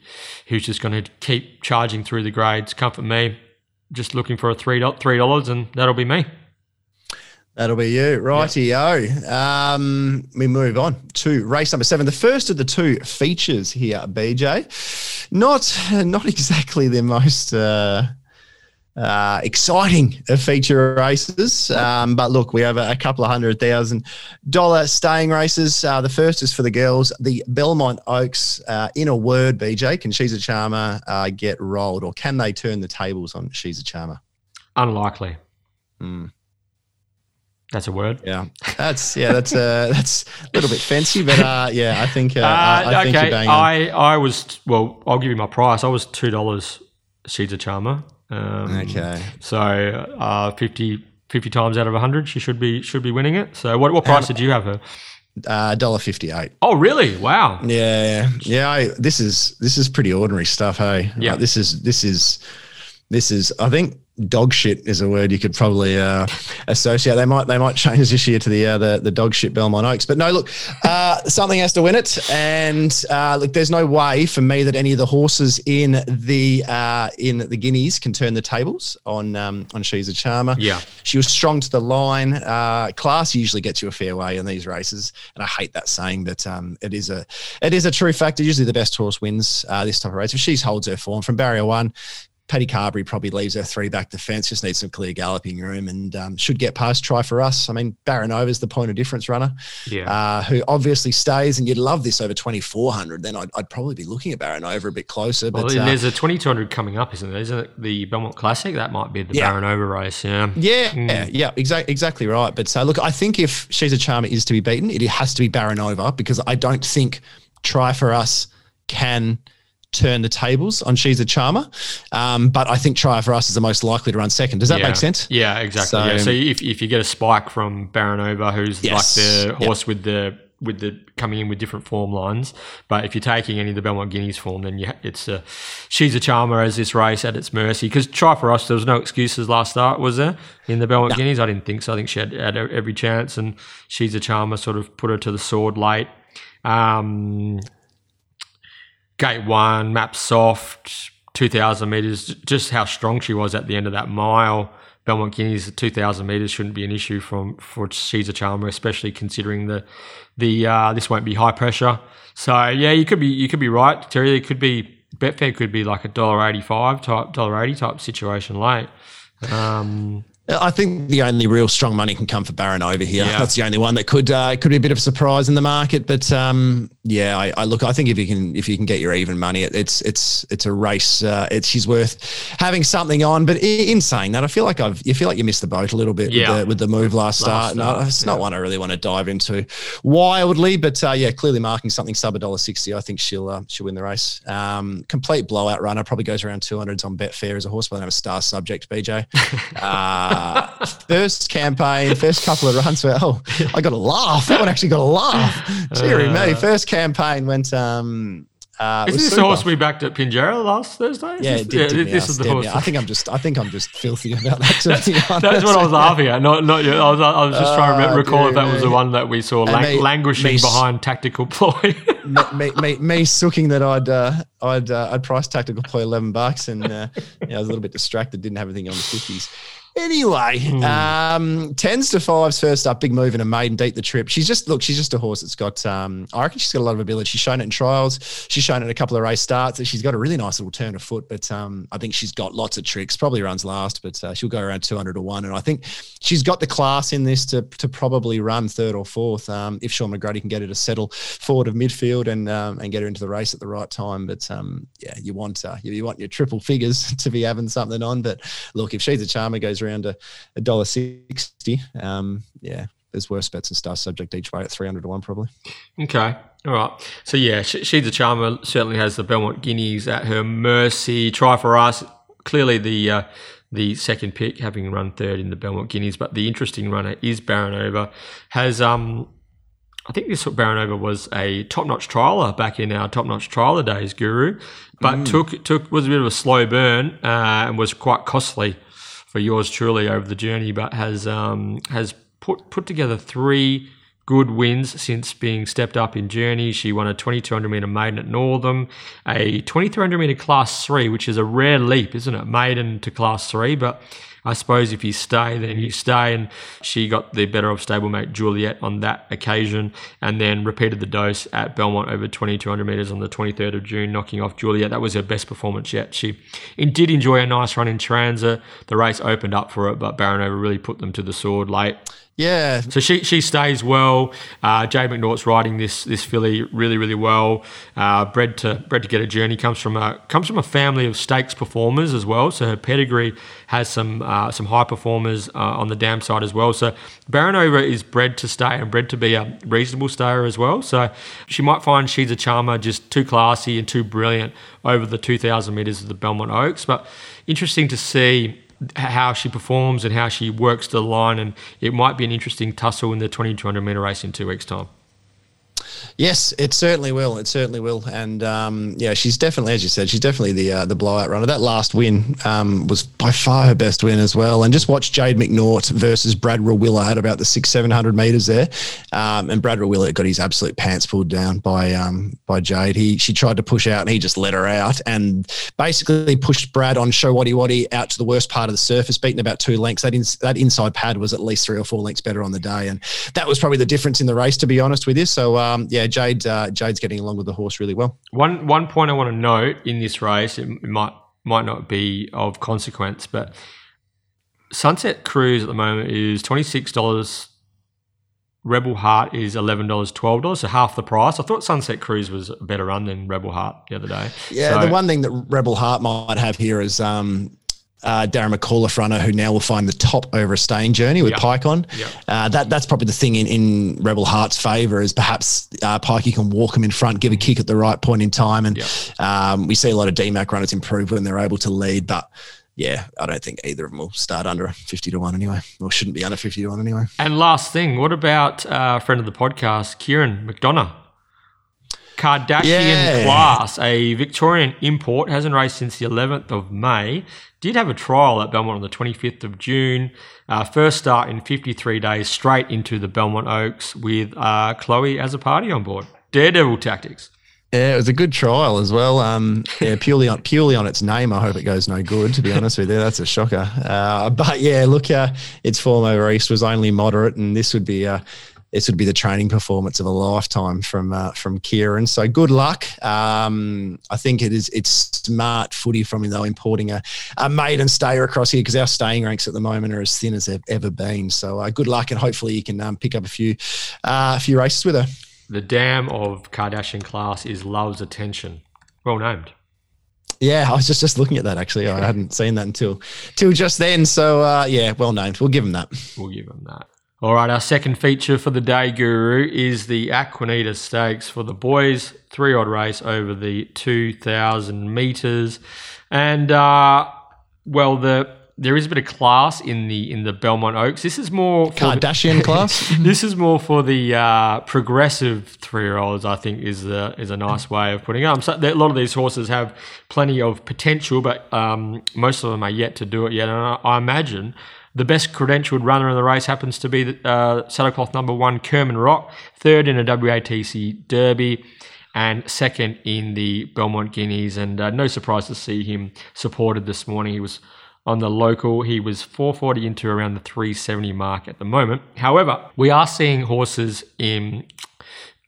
who's just going to keep charging through the grades comfort me just looking for a three dollars and that'll be me That'll be you. Rightio. Um, we move on to race number seven. The first of the two features here, BJ. Not not exactly the most uh, uh, exciting feature races. Um, but look, we have a, a couple of hundred thousand dollar staying races. Uh, the first is for the girls, the Belmont Oaks. Uh, in a word, BJ, can She's a Charmer uh, get rolled or can they turn the tables on She's a Charmer? unlikely Hmm. that's a word Yeah, that's yeah, that's uh, that's a little bit fancy, but uh, yeah, I think uh, I, Uh, I think okay, you're bang. I, I was well. I'll give you my price. I was two dollars. She's a charmer. Um, Okay, So uh, 50, 50 times out of hundred, she should be should be winning it. So what what price did you have her? uh, dollar fifty eight. Oh really? Wow. Yeah, yeah. I, this is this is pretty ordinary stuff. Hey, Yeah. Like, this is this is this is. I think dog shit is a word you could probably uh, associate. They might they might change this year to the uh, the the dog shit Belmont Oaks. But no, look, uh, something has to win it, and uh, look, there's no way for me that any of the horses in the uh, in the Guineas can turn the tables on um, on She's a Charmer. Yeah. She was strong to the line. Uh, class usually gets you a fair way in these races, and I hate that saying, but um, it is a it is a true factor. Usually, the best horse wins uh, this type of race. If she holds her form from barrier one, Paddy Carbery probably leaves her three back defence. Just needs some clear galloping room, and um, should get past. Try for us. I mean, Baranova is the point of difference runner, Yeah. uh, who obviously stays, and you'd love this over twenty four hundred. Then I'd, I'd probably be looking at Baranova a bit closer. well, But then uh, there's a twenty two hundred coming up, isn't there? Isn't it the Belmont Classic? That might be the Yeah. Baranova race. Yeah. Yeah, Mm. yeah, yeah, exactly, exactly right. But so look, I think if she's a charmer is to be beaten, it has to be Baranova because I don't think Try for Us can turn the tables on she's a charmer. Um, but I think Try for Us is the most likely to run second. Does that yeah. make sense? Yeah, exactly. So- yeah. so if, if you get a spike from Baranova, who's Yes. like the horse with the with the coming in with different form lines, but if you're taking any of the Belmont Guineas form, then you, it's a she's a charmer as this race at its mercy. Because try for us, there was no excuses last start, was there in the Belmont Guineas? I didn't think so. I think she had, had every chance, and she's a charmer sort of put her to the sword late. Um, gate one, map soft, 2,000 meters, just how strong she was at the end of that mile. Belmont Guineas, 2,000 metres shouldn't be an issue from for She's a Charmer, especially considering the the uh, this won't be high pressure. So yeah, you could be you could be right, Terry. It could be Betfair could be like a dollar eighty five type dollar eighty type situation late. Um, I think the only real strong money can come for Baranova here. Yeah. That's the only one that could uh, could be a bit of a surprise in the market. But um, yeah, I, I look. I think if you can if you can get your even money, it, it's it's it's a race. Uh, it's she's worth having something on. But in, in saying that, I feel like I've you feel like you missed the boat a little bit Yeah. with, the, with the move last, start. start, No, it's not one I really want to dive into wildly. But uh, yeah, clearly marking something sub a dollar sixty. I think she'll uh, she'll win the race. Um, complete blowout runner. Probably goes around two hundreds on Betfair as a horse. But I don't have a star subject, BJ. Uh, first campaign, first couple of runs where oh, I got a laugh. That one actually got a laugh. Deary me. First campaign went um uh, is this the super. horse we backed at Pinjarra last Thursday? Is Yeah, this, it did, did this is the horse. I think I'm just I think I'm just filthy about that be. That's what I was laughing at. Not, not. I was, I was just trying to Oh, recall if that was the one that we saw lang- me- languishing me behind tactical ploy. me, me, me, sooking that I'd uh, I'd uh, I'd price tactical play eleven bucks and uh, yeah, I was a little bit distracted, didn't have anything on the fifties. Anyway, Hmm. um, tens to fives first up, big move in a maiden deep the trip. She's just look, she's just a horse that's got. Um, I reckon she's got a lot of ability. She's shown it in trials. She's shown it in a couple of race starts. She's got a really nice little turn of foot, but um, I think she's got lots of tricks. Probably runs last, but uh, she'll go around two hundred to one, and I think she's got the class in this to to probably run third or fourth. Um, if Shaun McGruddy can get her to settle forward of midfield and um, and get her into the race at the right time, but um, yeah, you want uh, you, you want your triple figures to be having something on. But look, if she's a charmer, goes around a dollar sixty. Um, yeah, there's worse bets and stars subject each way at three hundred to one probably. Okay. All right. So, yeah, she, she's a charmer. Certainly has the Belmont Guineas at her mercy. Try for us. Clearly, the uh, the second pick, having run third in the Belmont Guineas, but the interesting runner is Baronova. Has um, I think this Baronova was a top notch trialer back in our top notch trialer days, Guru, but took took was a bit of a slow burn uh, and was quite costly for yours truly over the journey, but has um, has put put together three good wins since being stepped up in journey. She won a 2200 meter maiden at Northam, a 2300 meter class three, which is a rare leap, isn't it? Maiden to class three, but I suppose if you stay, then you stay. And she got the better of stablemate Juliet on that occasion, and then repeated the dose at Belmont over 2200 metres on the 23rd of June, knocking off Juliet. That was her best performance yet. She did enjoy a nice run in Transit. The race opened up for it, but Baronova really put them to the sword late. Yeah, So she she stays well. Uh, Jade McNaught's riding this this filly really really well. Uh, bred to bred to get a journey comes from a comes from a family of stakes performers as well. So her pedigree has some uh, some high performers uh, on the dam side as well. So Baronova is bred to stay and bred to be a reasonable stayer as well. So she might find she's a charmer, just too classy and too brilliant over the 2,000 meters of the Belmont Oaks. But interesting to see how she performs and how she works the line, and it might be an interesting tussle in the 2200 meter race in two weeks' time. Yes, it certainly will. It certainly will. And um, yeah, she's definitely, as you said, she's definitely the uh, the blowout runner. That last win um, was by far her best win as well. And just watch Jade McNaught versus Brad Rawiller at about the six seven hundred meters there, um, and Brad Rawiller got his absolute pants pulled down by um, by Jade. He she tried to push out and he just let her out and basically pushed Brad on show waddy waddy out to the worst part of the surface, beaten about two lengths. That ins- that inside pad was at least three or four lengths better on the day, and that was probably the difference in the race, to be honest with you. So um, yeah, Jade uh, Jade's getting along with the horse really well. One one point I want to note in this race, it might might not be of consequence, but Sunset Cruise at the moment is twenty six dollars. Rebel Heart is eleven dollars, twelve dollars, so half the price. I thought Sunset Cruise was a better run than Rebel Heart the other day. Yeah, So- the one thing that Rebel Heart might have here is um, uh, Darren McAuliffe runner who now will find the top over a staying journey with Yeah. Pike on. Yeah. Uh, that that's probably the thing in, in Rebel Heart's favour is perhaps uh, Pikey can walk him in front, give a kick at the right point in time, and Yeah. um, we see a lot of DMAC runners improve when they're able to lead, but. Yeah, I don't think either of them will start under 50 to 1 anyway, or shouldn't be under 50 to 1 anyway. And last thing, what about uh, a friend of the podcast, Kieran McDonough? Kardashian Yeah. class, a Victorian import, hasn't raced since the 11th of May. Did have a trial at Belmont on the 25th of June. Uh, first start in 53 days straight into the Belmont Oaks with uh, Chloe Azzopardi on board. Daredevil tactics. Yeah, it was a good trial as well. Um, yeah, purely on purely on its name, I hope it goes no good. To be honest with you, that's a shocker. Uh, but yeah, look, uh, its form over east was only moderate, and this would be uh, this would be the training performance of a lifetime from uh, from Kieran. So good luck. Um, I think it is it's smart footy from him though importing a, a maiden stayer across here because our staying ranks at the moment are as thin as they've ever been. So uh, good luck and hopefully you can um, pick up a few uh, a few races with her. The dam of Kardashian class is love's attention. Well named. Yeah, I was just, just looking at that actually. I hadn't seen that until till just then. So uh, yeah, well named. We'll give him that. We'll give him that. All right, our second feature for the day, Guru, is the Aquanita Stakes for the boys, three odd race over the 2,000 metres. And, uh, well, the there is a bit of class in the in the Belmont Oaks. This is more Kardashian the, class. this is more for the uh, progressive three year olds. I think is a, is a nice way of putting it. So, a lot of these horses have plenty of potential, but um, most of them are yet to do it yet. And I, I imagine the best credentialed runner in the race happens to be uh, saddlecloth number one, Kerman Rock, third in a WATC Derby, and second in the Belmont Guineas. And uh, no surprise to see him supported this morning. He was on the local. He was 440 into around the 370 mark at the moment. However, we are seeing horses in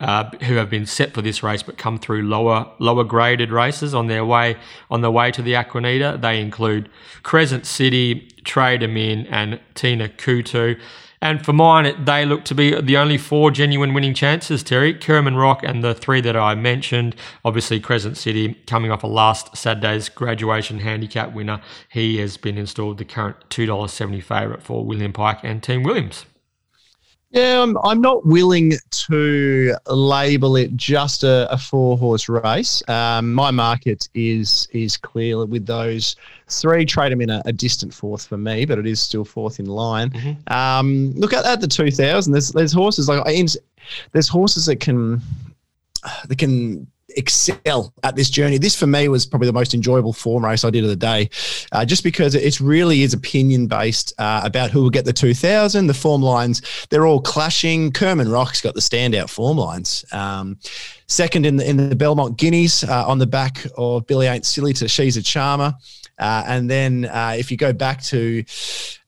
uh, who have been set for this race but come through lower lower graded races on their way on the way to the Aquanita. They include Crescent City, Trader Min, and Tina Kutu. And for mine, they look to be the only four genuine winning chances, Terry. Kerman Rock and the three that I mentioned. Obviously, Crescent City coming off a last Saturday's graduation handicap winner. He has been installed the current $2.70 favourite for William Pike and Team Williams. Yeah, I'm, I'm not willing to label it just a, a four horse race. Um, my market is is clear with those three. Trade them in a, a, distant fourth for me, but it is still fourth in line. Mm-hmm. Um, look at, at the 2000. There's there's horses like there's horses that can that can excel at this journey. This for me was probably the most enjoyable form race I did of the day, uh, just because it really is opinion based uh, about who will get the 2000. The form lines, they're all clashing. Kerman Rock's got the standout form lines. Um, second in the, in the Belmont Guineas uh, on the back of Billy Ain't Silly to She's a Charmer. Uh, and then uh, if you go back to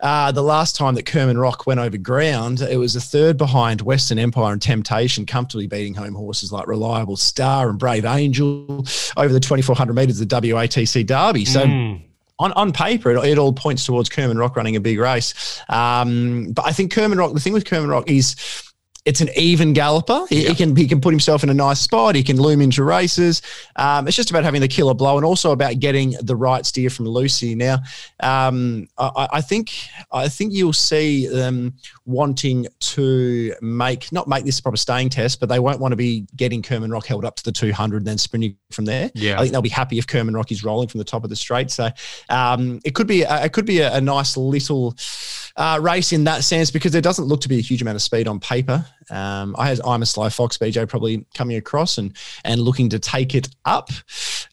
uh, the last time that Kerman Rock went over ground, it was a third behind Western Empire and Temptation, comfortably beating home horses like Reliable Star and Brave Angel over the 2400 metres of the WATC Derby. So. Mm. On, on paper, it, it, all points towards Kerman Rock running a big race. Um, but I think Kerman Rock, the thing with Kerman Rock is it's an even galloper. He, he, can he can put himself in a nice spot. He can loom into races. Um, it's just about having the killer blow and also about getting the right steer from Lucy. Now, um, I, I, think I think you'll see them wanting to make not make this a proper staying test, but they won't want to be getting Kerman Rock held up to the 200 and then sprinting from there. Yeah, I think they'll be happy if Kerman Rock is rolling from the top of the straight. So um, it could be a, it could be a, a nice little uh, race in that sense because there doesn't look to be a huge amount of speed on paper. Um, I had I'm a Sly Fox BJ probably coming across and and looking to take it up.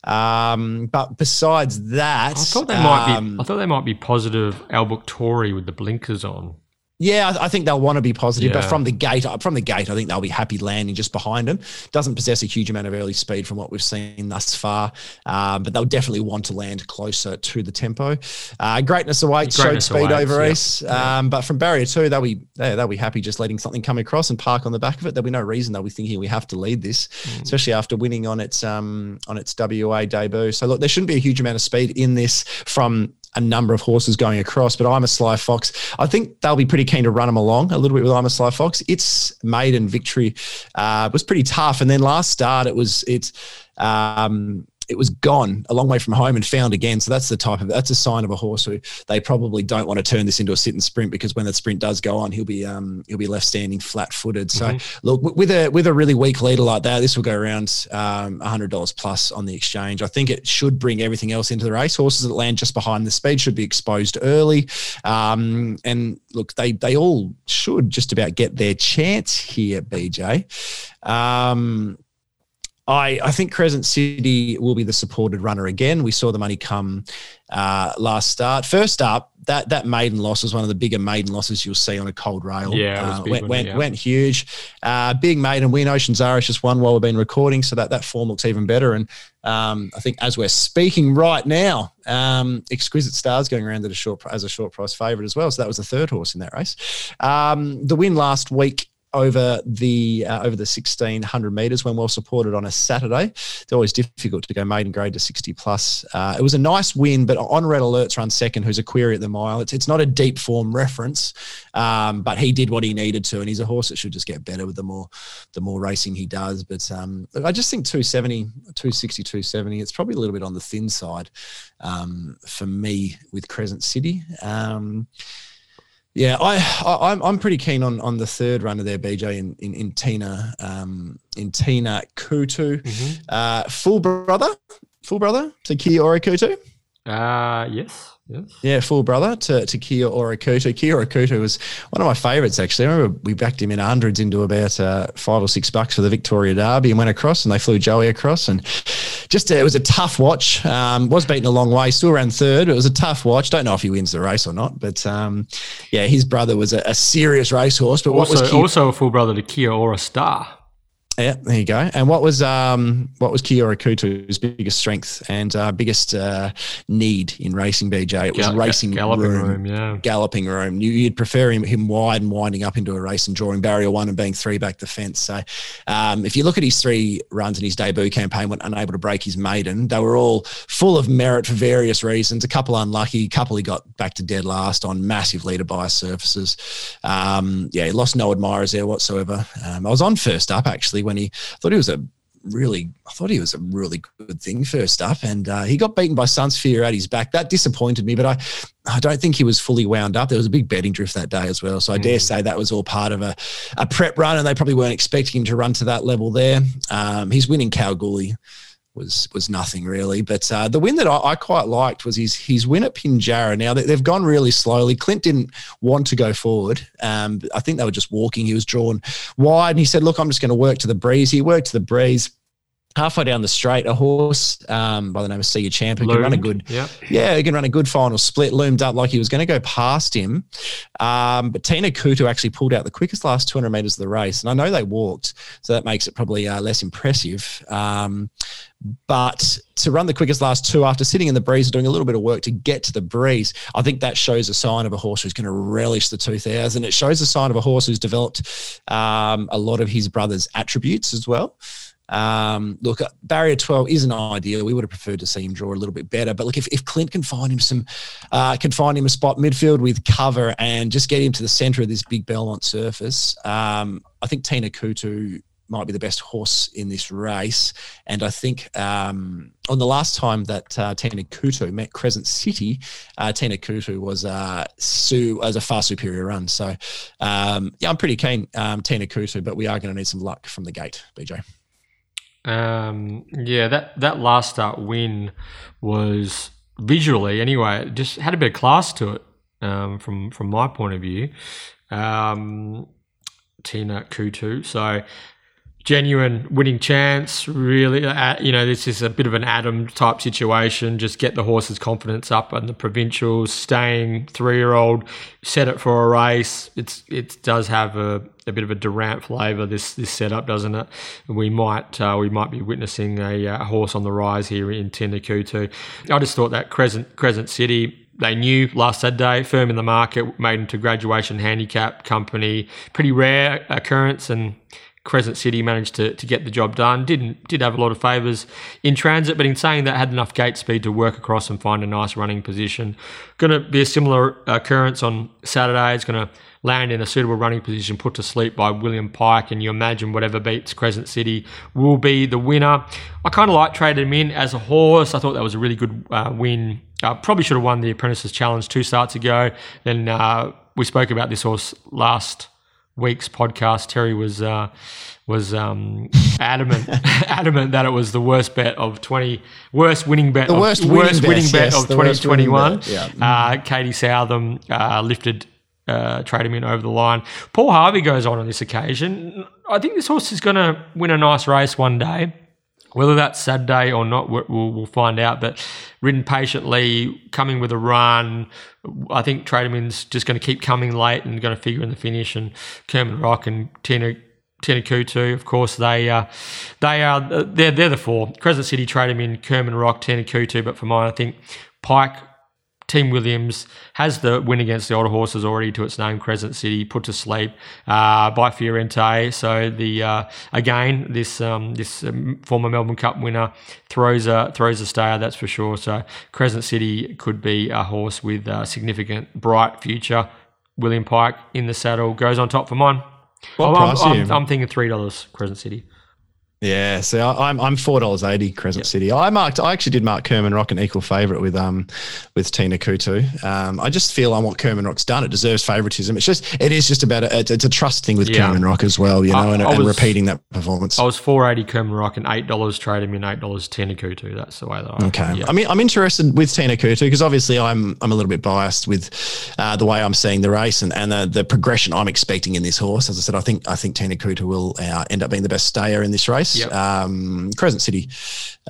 Um, but besides that, I thought they might um, be. I thought they might be positive Tory with the blinkers on. Yeah, I think they'll want to be positive, yeah. but from the gate, from the gate, I think they'll be happy landing just behind him. Doesn't possess a huge amount of early speed from what we've seen thus far, um, but they'll definitely want to land closer to the tempo. Uh, greatness awaits showed speed awaits, over East, yeah. um, but from barrier two, they'll be they'll be happy just letting something come across and park on the back of it. There'll be no reason they'll be thinking we have to lead this, mm. especially after winning on its um, on its WA debut. So look, there shouldn't be a huge amount of speed in this from a number of horses going across, but I'm a Sly Fox. I think they'll be pretty keen to run them along a little bit with I'm a Sly Fox. Its maiden victory uh, was pretty tough, and then last start it was it's. Um, it was gone a long way from home and found again. So that's the type of that's a sign of a horse who they probably don't want to turn this into a sit and sprint because when that sprint does go on, he'll be um, he'll be left standing flat footed. So mm-hmm. look with a with a really weak leader like that, this will go around um, hundred dollars plus on the exchange. I think it should bring everything else into the race. Horses that land just behind the speed should be exposed early. Um, and look, they they all should just about get their chance here, BJ. Um, I, I think Crescent City will be the supported runner again. We saw the money come uh, last start. First up, that that maiden loss was one of the bigger maiden losses you'll see on a cold rail. Yeah, uh, went one, went, yeah. went huge. Uh, big maiden win. Oceans Irish just won while we've been recording, so that that form looks even better. And um, I think as we're speaking right now, um, Exquisite Stars going around at a short as a short price favourite as well. So that was the third horse in that race. Um, the win last week over the uh, over the 1600 meters when well supported on a Saturday. It's always difficult to go maiden grade to 60 plus. Uh, it was a nice win, but on red alerts run second, who's a query at the mile. It's it's not a deep form reference, um, but he did what he needed to, and he's a horse that should just get better with the more the more racing he does. But um, I just think 270, 260, 270. It's probably a little bit on the thin side um, for me with Crescent City. Um, yeah, I, I I'm I'm pretty keen on on the third runner there, BJ in in, in Tina um, in Tina Kutu, Mhm. uh, full brother, full brother to Kia Ora Koutou. Uh, yes, yes. Yeah, full brother to, to Kia Ora Koutou. Kia Ora Koutou was one of my favourites, actually. I remember we backed him in hundreds into about uh, five or six bucks for the Victoria Derby and went across and they flew Joey across. And just, uh, it was a tough watch. Um, was beaten a long way, still ran third. It was a tough watch. Don't know if he wins the race or not, but um, yeah, his brother was a, a serious racehorse. But what was Kia? also a full brother to Kia or a star. Yeah, there you go. And what was um what was Kia Ora Koutou's biggest strength and uh, biggest uh, need in racing? BJ, it was racing galloping room room, yeah. galloping room. You, you'd prefer him, him wide and winding up into a race and drawing barrier one and being three back the fence. So, um, if you look at his three runs in his debut campaign, when unable to break his maiden, they were all full of merit for various reasons. A couple unlucky, a couple he got back to dead last on massive leader bias surfaces. Um, yeah, he lost no admirers there whatsoever. Um, I was on first up actually when he I thought he was a really, I thought he was a really good thing first up, and uh, he got beaten by Sunsphere at his back. That disappointed me, but I, I don't think he was fully wound up. There was a big betting drift that day as well, so I dare say that was all part of a, a prep run, and they probably weren't expecting him to run to that level there. Um, he's winning Kalgoorlie was was nothing really. But uh, the win that I, I quite liked was his his win at Pinjarra. Now they, they've gone really slowly. Clint didn't want to go forward. Um, I think they were just walking. He was drawn wide, and he said, "Look, I'm just going to work to the breeze." He worked to the breeze. Halfway down the straight, a horse um, by the name of See Your Champ who could run a good Yeah. yeah, he can run a good final split, loomed up like he was going to go past him. Um, but Tena Koutou actually pulled out the quickest last 200 meters of the race. And I know they walked, so that makes it probably uh, less impressive. Um, but to run the quickest last two after sitting in the breeze and doing a little bit of work to get to the breeze, I think that shows a sign of a horse who's going to relish the 2000. It shows a sign of a horse who's developed um, a lot of his brother's attributes as well. Um, look, uh, barrier 12 isn't ideal. We would have preferred to see him draw a little bit better. But look, if, if Clint can find him some, uh, can find him a spot midfield with cover and just get him to the center of this big Belmont surface, um, I think Tena Koutou might be the best horse in this race. And I think um, on the last time that uh, Tena Koutou met Crescent City, uh, Tena Koutou was uh, su- as a far superior run. So um, yeah, I'm pretty keen um, Tena Koutou, but we are going to need some luck from the gate, BJ. Um, yeah, that, that last start win was visually, anyway, just had a bit of class to it um, from from my point of view. Um, Tena Koutou. So genuine winning chance. Really, uh, you know, this is a bit of an Adam type situation. Just get the horse's confidence up and the provincials. Staying three year old, set it for a race. It's it does have a, a bit of a Durrant flavour. This this setup, doesn't it? We might uh, we might be witnessing a, uh, horse on the rise here in Tena Koutou. I just thought that Crescent Crescent City they knew last Saturday, firm in the market, made into graduation handicap company. Pretty rare occurrence, and Crescent City managed to, to get the job done. Didn't did have a lot of favours in transit, but in saying that, had enough gate speed to work across and find a nice running position. Going to be a similar occurrence on Saturday. It's going to land in a suitable running position, put to sleep by William Pike, and you imagine whatever beats Crescent City will be the winner. I kind of like trading him in as a horse. I thought that was a really good uh, win. Uh, probably should have won the Apprentices Challenge two starts ago. Then uh, we spoke about this horse last week's podcast. Terry was uh, was um, adamant adamant that it was the worst bet of twenty worst winning bet The of, worst winning winning best, bet yes, of twenty worst winning twenty one. Uh, Katie Southam uh, lifted. Uh, trade him in over the line. Paul Harvey goes on on this occasion. I think this horse is going to win a nice race one day. Whether that's Saturday or not, we'll, we'll find out. But ridden patiently, coming with a run. I think Traderman's just going to keep coming late and going to figure in the finish. And Kerman Rock and Tina Tena Koutou, of course, they uh, they are they're they're the four. Crescent City, Traderman, Kerman Rock, Tena Koutou. But for mine, I think Pike, Team Williams has the win against the older horses already to its name, Crescent City, put to sleep uh, by Fiorente. So the uh, again, this um, this um, former Melbourne Cup winner throws a throws a stayer, that's for sure. So Crescent City could be a horse with a significant, bright future. William Pike in the saddle goes on top for mine. What I'm, price I'm. I'm, I'm thinking three dollars Crescent City. Yeah, so I- I'm I'm four dollars eighty Crescent City. I marked I actually did mark Kerman Rock an equal favourite with um with Tena Koutou. Um, I just feel I want Kerman Rock's done, it deserves favouritism. It's just it is just about a, it's a trust thing with Yeah. Kerman Rock as well, you know, I- and, I and repeating that performance. I was four eighty Kerman Rock and eight dollars Trader in eight dollars Tena Koutou. That's the way that I Okay. Yeah. I mean, I'm interested with Tena Koutou because obviously I'm I'm a little bit biased with uh, the way I'm seeing the race and, and the, the progression I'm expecting in this horse. As I said, I think I think Tena Koutou will uh, end up being the best stayer in this race. Yep. Um, Crescent City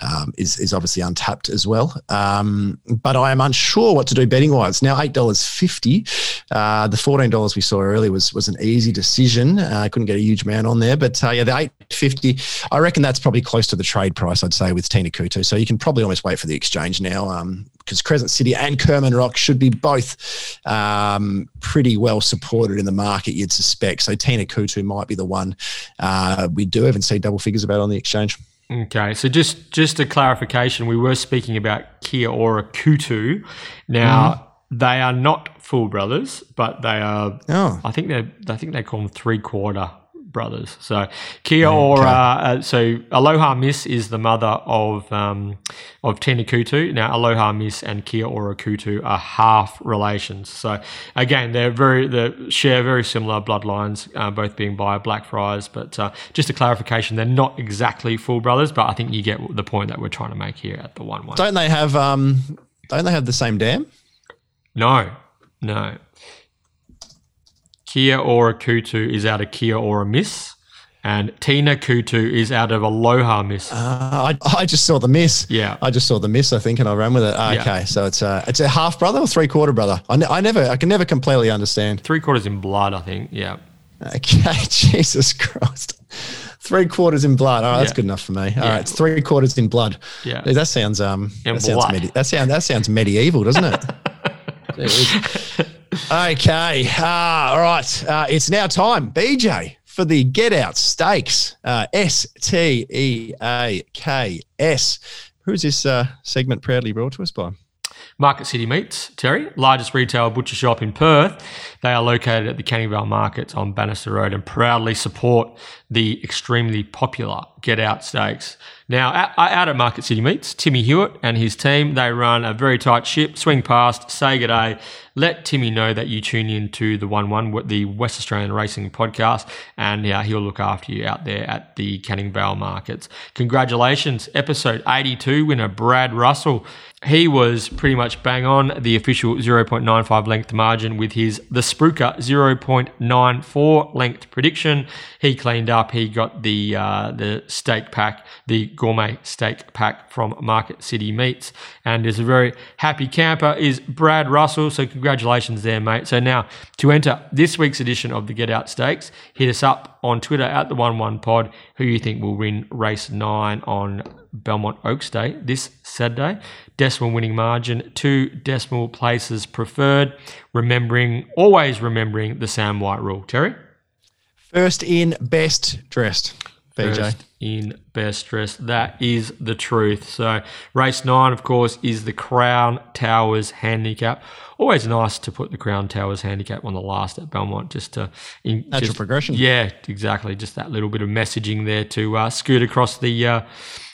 um, is is obviously untapped as well, um, but I am unsure what to do betting wise. Now eight dollars fifty. Uh, the fourteen dollars we saw earlier was was an easy decision. Uh, I couldn't get a huge man on there, but uh, yeah, the eight fifty. I reckon that's probably close to the trade price. I'd say with Tena Koutou. So you can probably almost wait for the exchange now. Um, because Crescent City and Kerman Rock should be both um, pretty well supported in the market, you'd suspect. So Tena Koutou might be the one uh, we do even see double figures about on the exchange. Okay, so just just a clarification, we were speaking about Kia Ora Koutou. Now Mm-hmm. they are not full brothers, but they are. Oh, I think they I think they call them three quarter brothers. So Kia Ora. Uh, so Aloha Miss is the mother of um, of Tena Koutou. Now Aloha Miss and Kia Ora Koutou are half relations. So again, they're very they share very similar bloodlines, uh, both being by Blackfriars. But uh, just a clarification, they're not exactly full brothers, but I think you get the point that we're trying to make here at the one one. don't they have um, don't they have the same dam? No, no. Kia Ora Koutou is out of Kia Ora Miss, and Tena Koutou is out of Aloha Miss. Uh, I, I just saw the miss. Yeah. I just saw the miss. I think, and I ran with it. Ah, Yeah. Okay, so it's a it's a half brother or three quarter brother. I, ne- I never I can never completely understand. Three quarters in blood, I think. Yeah. Okay, Jesus Christ. Three quarters in blood. All right, that's Yeah. good enough for me. All Yeah. right, it's three quarters in blood. Yeah. That sounds um In that sounds medi- that sounds that sounds medieval, doesn't it? Okay. Uh, all right. Uh, it's now time, BJ, for the Get Out Stakes. Uh, S T E A K S. Who's this uh, segment proudly brought to us by? Market City Meats, Terry, largest retail butcher shop in Perth. They are located at the Canning Vale Markets on Bannister Road and proudly support the extremely popular Get Out Steaks. Now, out, at Market City Meats, Timmy Hewitt and his team, they run a very tight ship. Swing past, say good day, let Timmy know that you tune in to the 1 1, the West Australian Racing podcast, and yeah, he'll look after you out there at the Canning Vale Markets. Congratulations, episode 82 winner Brad Russell. He was pretty much bang on the official 0.95 length margin with his the Spruker 0.94 length prediction. He cleaned up. He got the uh, the steak pack, the gourmet steak pack from Market City Meats, and is a very happy camper. Is Brad Russell? So congratulations there, mate. So now to enter this week's edition of the Get Out Stakes, hit us up on Twitter at the One One Pod. Who you think will win race nine on Belmont Oaks Day this Saturday. Decimal winning margin, two decimal places preferred. Remembering, always remembering the Sam White rule. Terry? First in, best dressed. BJ. First in best dress. That is the truth. So, race nine, of course, is the Crown Towers handicap. Always nice to put the Crown Towers handicap on the last at Belmont, just to in, Natural just- progression. Yeah, exactly. Just that little bit of messaging there to uh, scoot across the uh,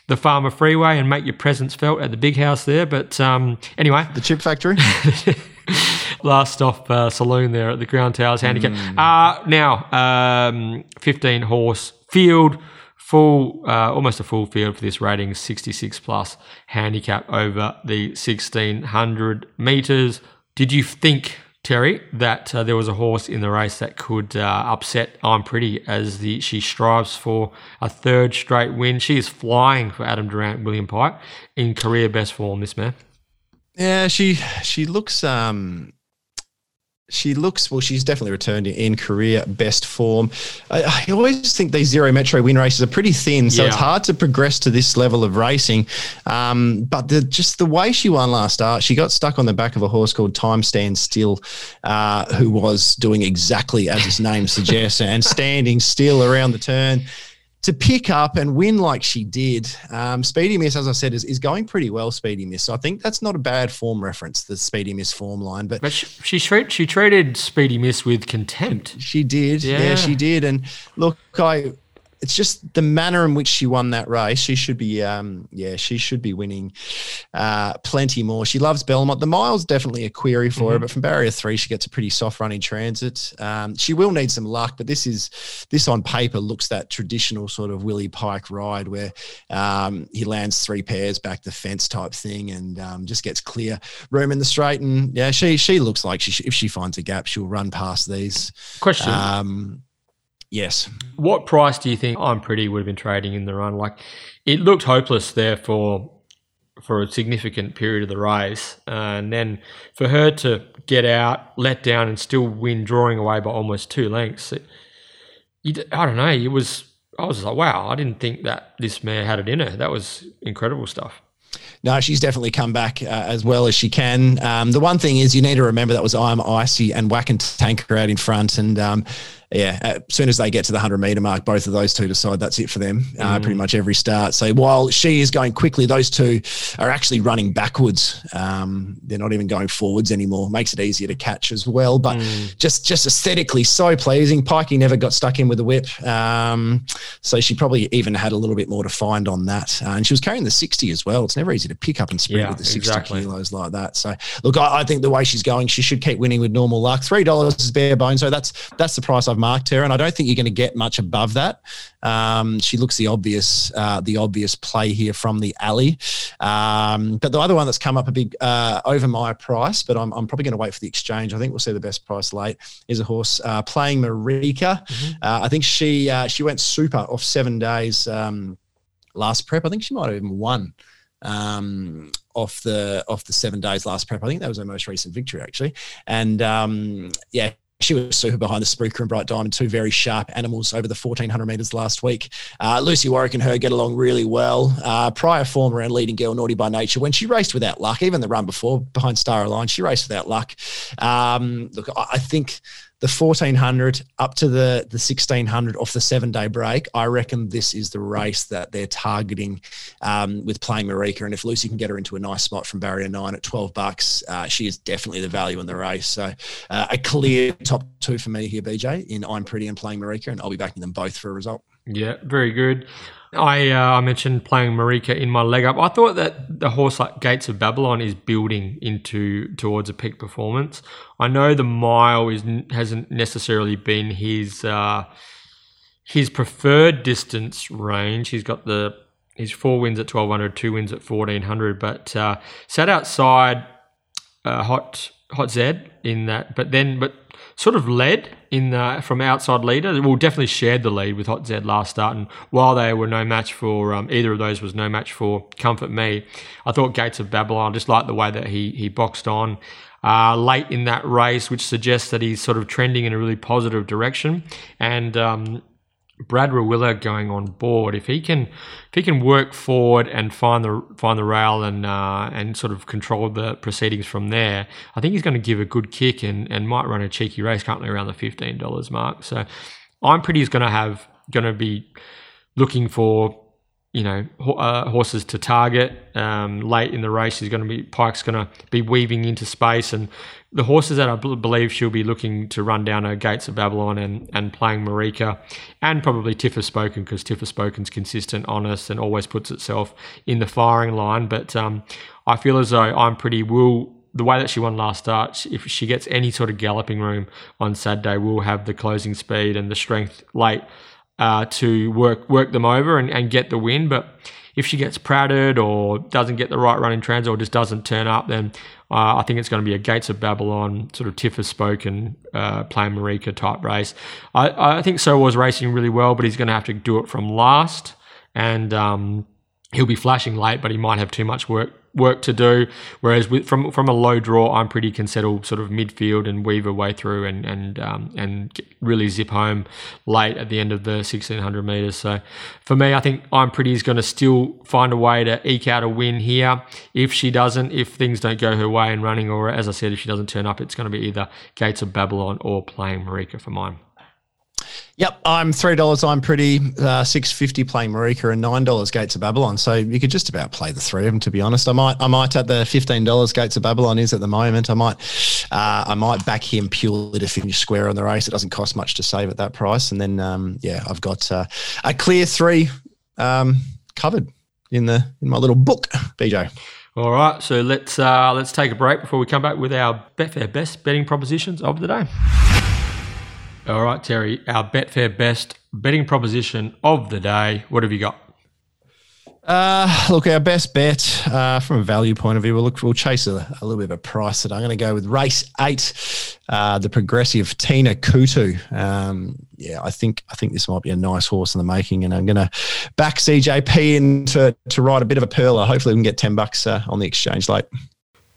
the Farmer Freeway and make your presence felt at the big house there. But um, anyway, The chip factory. last off uh, saloon there at the Crown Towers handicap. Uh, now, um, 15 horse field, full, uh, almost a full field for this rating, 66 plus handicap over the 1600 meters. Did you think Terry, that uh, there was a horse in the race that could uh, upset I'm Pretty as the she strives for a third straight win. She is flying for Adam Durrant, William Pike in career best form. This man. Yeah, she she looks um she looks well. She's definitely returned in career best form. I, I, always think these zero metro win races are pretty thin, so yeah. it's hard to progress to this level of racing. Um, but the, just the way she won last start, she got stuck on the back of a horse called Time Stand Still, uh, who was doing exactly as its name suggests and standing still around the turn to pick up and win like she did. Um, Speedy Miss, as I said, is, is going pretty well. Speedy Miss, so I think that's not a bad form reference, the Speedy Miss form line. But, but she she, she treated Speedy Miss with contempt. She did, yeah. yeah, she did. And look, I it's just the manner in which she won that race. She should be, um, yeah, she should be winning uh, plenty more. She loves Belmont. The mile's definitely a query for mm-hmm. her, but from barrier three, she gets a pretty soft running transit. Um, she will need some luck, but this is this on paper looks that traditional sort of Willie Pike ride where um, he lands three pairs back the fence type thing and um, just gets clear room in the straight. And yeah, she she looks like she if she finds a gap, she'll run past these. Question. Yes. What price do you think I'm pretty would have been trading in the run? Like, it looked hopeless there for for a significant period of the race, uh, and then for her to get out, let down, and still win, drawing away by almost two lengths. It, you, I don't know. It was. I was like, wow. I didn't think that this mare had it in her. That was incredible stuff. No, she's definitely come back uh, as well as she can. Um, the one thing is, you need to remember that was I'm icy and Whack and Tanker out in front, and um, yeah, as soon as they get to the 100 meter mark, both of those two decide that's it for them uh, mm. pretty much every start. So while she is going quickly, those two are actually running backwards. Um, they're not even going forwards anymore. Makes it easier to catch as well. But mm. just just aesthetically, so pleasing. Pikey never got stuck in with the whip. Um, so she probably even had a little bit more to find on that. Uh, and she was carrying the 60 as well. It's never easy to pick up and sprint yeah, with the 60 exactly. kilos like that. So look, I, I, think the way she's going, she should keep winning with normal luck. $3 is bare bones. So that's, that's the price I've marked her, and I don't think you're going to get much above that. Um, she looks the obvious, uh, the obvious play here from the alley. Um, but the other one that's come up a big uh, over my price, but I'm, I'm probably going to wait for the exchange. I think we'll see the best price late. Is a horse uh, playing Marika. Mm-hmm. Uh, I think she uh, she went super off seven days um, last prep. I think she might have even won um, off the off the seven days last prep. I think that was her most recent victory actually. And um, yeah, she was super behind the Spruker and Bright Diamond, two very sharp animals over the 1400 metres last week. Uh, Lucy Warwick and her get along really well. Uh, prior form around leading girl, Naughty by Nature, when she raced without luck, even the run before behind Star Align, she raced without luck. Um, look, I think the 1400 up to the, the 1600 off the seven day break, I reckon this is the race that they're targeting um, with playing Marika. And if Lucy can get her into a nice spot from barrier nine at 12 bucks, uh, she is definitely the value in the race. So uh, a clear top two for me here, BJ, in I'm Pretty and playing Marika. And I'll be backing them both for a result. Yeah, very good. I uh, I mentioned playing Marika in my leg up. I thought that the horse like Gates of Babylon is building into towards a peak performance. I know the mile is hasn't necessarily been his uh, his preferred distance range. He's got the his four wins at 1200, two wins at 1400, but uh, sat outside uh, Hot Hot Z in that. But then, but sort of led in the, from outside leader. Well, definitely shared the lead with Hot Z last start. And while they were no match for um, either of those was no match for Comfort Me, I thought Gates of Babylon just like the way that he he boxed on. Uh, late in that race, which suggests that he's sort of trending in a really positive direction. And um, Brad Rawiller going on board, if he can, if he can work forward and find the find the rail and uh, and sort of control the proceedings from there, I think he's going to give a good kick and, and might run a cheeky race currently around the fifteen dollars mark. So I'm pretty is going to have going to be looking for you know uh, horses to target um, late in the race. He's going to be Pike's going to be weaving into space and the horses that I believe she'll be looking to run down are Gates of Babylon and, and playing Marika, and probably Tiffer Spoken because Tiffer Spoken's consistent, honest, and always puts itself in the firing line. But um, I feel as though I'm pretty will the way that she won last start. If she gets any sort of galloping room on Saturday, we'll have the closing speed and the strength late uh, to work work them over and, and get the win. But if she gets pratted or doesn't get the right running transit or just doesn't turn up, then uh, I think it's going to be a Gates of Babylon sort of Tiffer spoken uh, Marika type race. I, I think So was racing really well, but he's going to have to do it from last and. Um, he'll be flashing late, but he might have too much work work to do. Whereas with, from from a low draw, I'm pretty can settle sort of midfield and weave a way through and and um, and really zip home late at the end of the 1600 meters. So for me, I think I'm pretty is going to still find a way to eke out a win here. If she doesn't, if things don't go her way in running, or as I said, if she doesn't turn up, it's going to be either Gates of Babylon or playing Marika for mine. Yep, I'm three dollars. I'm pretty uh, six fifty playing Marika and nine dollars Gates of Babylon. So you could just about play the three of them. To be honest, I might I might at the fifteen dollars Gates of Babylon is at the moment. I might uh, I might back him purely to finish square on the race. It doesn't cost much to save at that price. And then um, yeah, I've got uh, a clear three um, covered in the in my little book, BJ. All right, so let's uh, let's take a break before we come back with our Betfair best betting propositions of the day. All right, Terry, our Betfair best betting proposition of the day. What have you got? Uh, look, our best bet uh, from a value point of view, we'll look, we'll chase a, a little bit of a price that I'm going to go with race eight, uh, the progressive Tena Koutou. Um, yeah, I think I think this might be a nice horse in the making, and I'm going to back CJP in to, to ride a bit of a perler. Hopefully, we can get ten bucks uh, on the exchange late.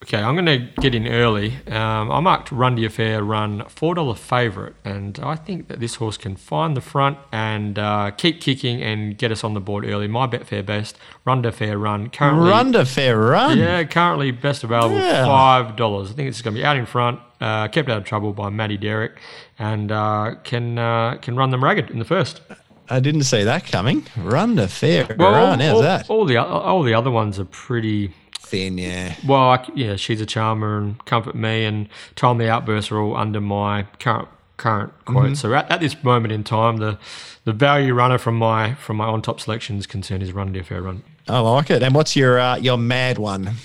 Okay, I'm going to get in early. Um, I marked Run Fair run $4 favourite, and I think that this horse can find the front and uh, keep kicking and get us on the board early. My Betfair best, Run Fair run. Currently, Run Fair run? Yeah, currently best available, yeah. $5. I think it's going to be out in front, uh, kept out of trouble by Maddie Derrick, and uh, can, uh, can run them ragged in the first. I didn't see that coming. Run Fair well, run, how's all, that? All the, all the other ones are pretty thin, yeah. Well, I, yeah, she's a charmer and comfort me, and time the outbursts are all under my current current quote. Mm-hmm. So at, at, this moment in time, the the value runner from my from my on top selections concern is Run Dear Fair Run. I like it. And what's your uh, your mad one?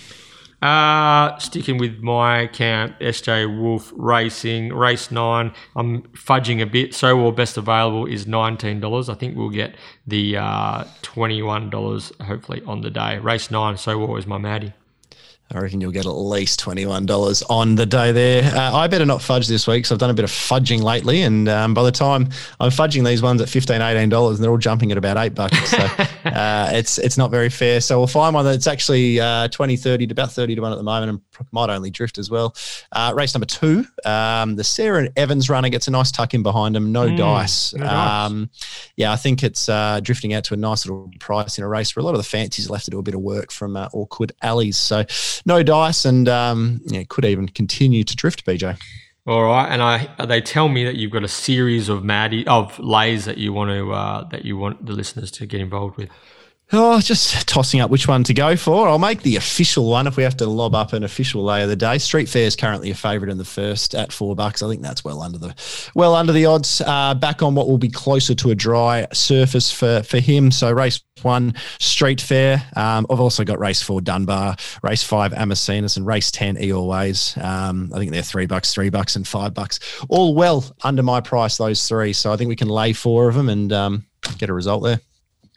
Uh, sticking with my account, SJ Wolf Racing, race nine. I'm fudging a bit. So all best available is $19. I think we'll get the uh, $21 hopefully on the day. Race nine, so what was my Maddie? I reckon you'll get at least $21 on the day there. Uh, I better not fudge this week, so I've done a bit of fudging lately. And um, by the time I'm fudging these ones at $15, $18, and they're all jumping at about eight bucks. So uh, it's it's not very fair. So we'll find one that's actually uh, 20, 30 to about 30 to 1 at the moment and might only drift as well. Uh, race number two, um, the Sarah Evans runner gets a nice tuck in behind him, no mm, dice. No um, yeah, I think it's uh, drifting out to a nice little price in a race where a lot of the fancies left to do a bit of work from uh, awkward alleys. So no dice, and um, yeah, could even continue to drift, BJ. All right, and I they tell me that you've got a series of Maddie of lays that you want to uh, that you want the listeners to get involved with. Oh, just tossing up which one to go for. I'll make the official one if we have to lob up an official lay of the day. Street Fair is currently a favourite in the first at four bucks. I think that's well under the well under the odds. Uh, back on what will be closer to a dry surface for for him. So race one, Street Fair. Um, I've also got race four, Dunbar, race five, Amacinas, and race 10, E Always. Um, I think they're three bucks, three bucks, and five bucks. All well under my price, those three. So I think we can lay four of them and um, get a result there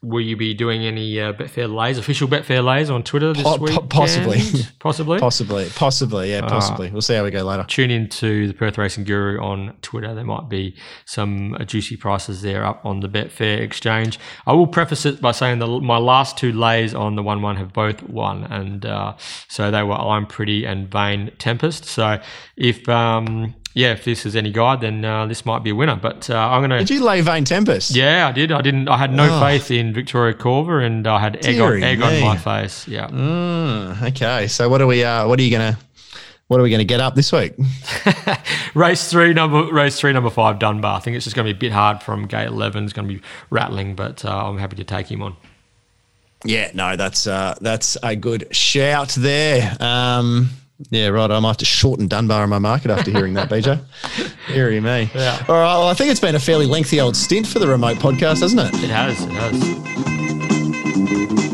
will you be doing any uh, Betfair lays, official Betfair lays on Twitter this po- week? Possibly, possibly, possibly, possibly. Yeah, possibly. Uh, we'll see how we go later. Tune in to the Perth Racing Guru on Twitter. There might be some uh, juicy prices there up on the Betfair exchange. I will preface it by saying that my last two lays on the one one have both won, and uh, so they were I'm Pretty and Vain Tempest. So if um, yeah, if this is any guide, then uh, this might be a winner. But uh, I'm gonna. Did you lay Vain Tempest? Yeah, I did. I didn't. I had no oh. faith in Victoria Corveth, and I had egg on, egg on my face. Yeah. Mm, okay, so what are we? Uh, what are you gonna? What are we going to get up this week? race three, number race three, number five, Dunbar. I think it's just going to be a bit hard from gate eleven. It's going to be rattling, but uh, I'm happy to take him on. Yeah, no, that's uh, that's a good shout there. Um, yeah, right. I might have to shorten Dunbar in my market after hearing that, BJ. Hearing me. Yeah. All right. Well, I think it's been a fairly lengthy old stint for the remote podcast, hasn't it? It has. It has.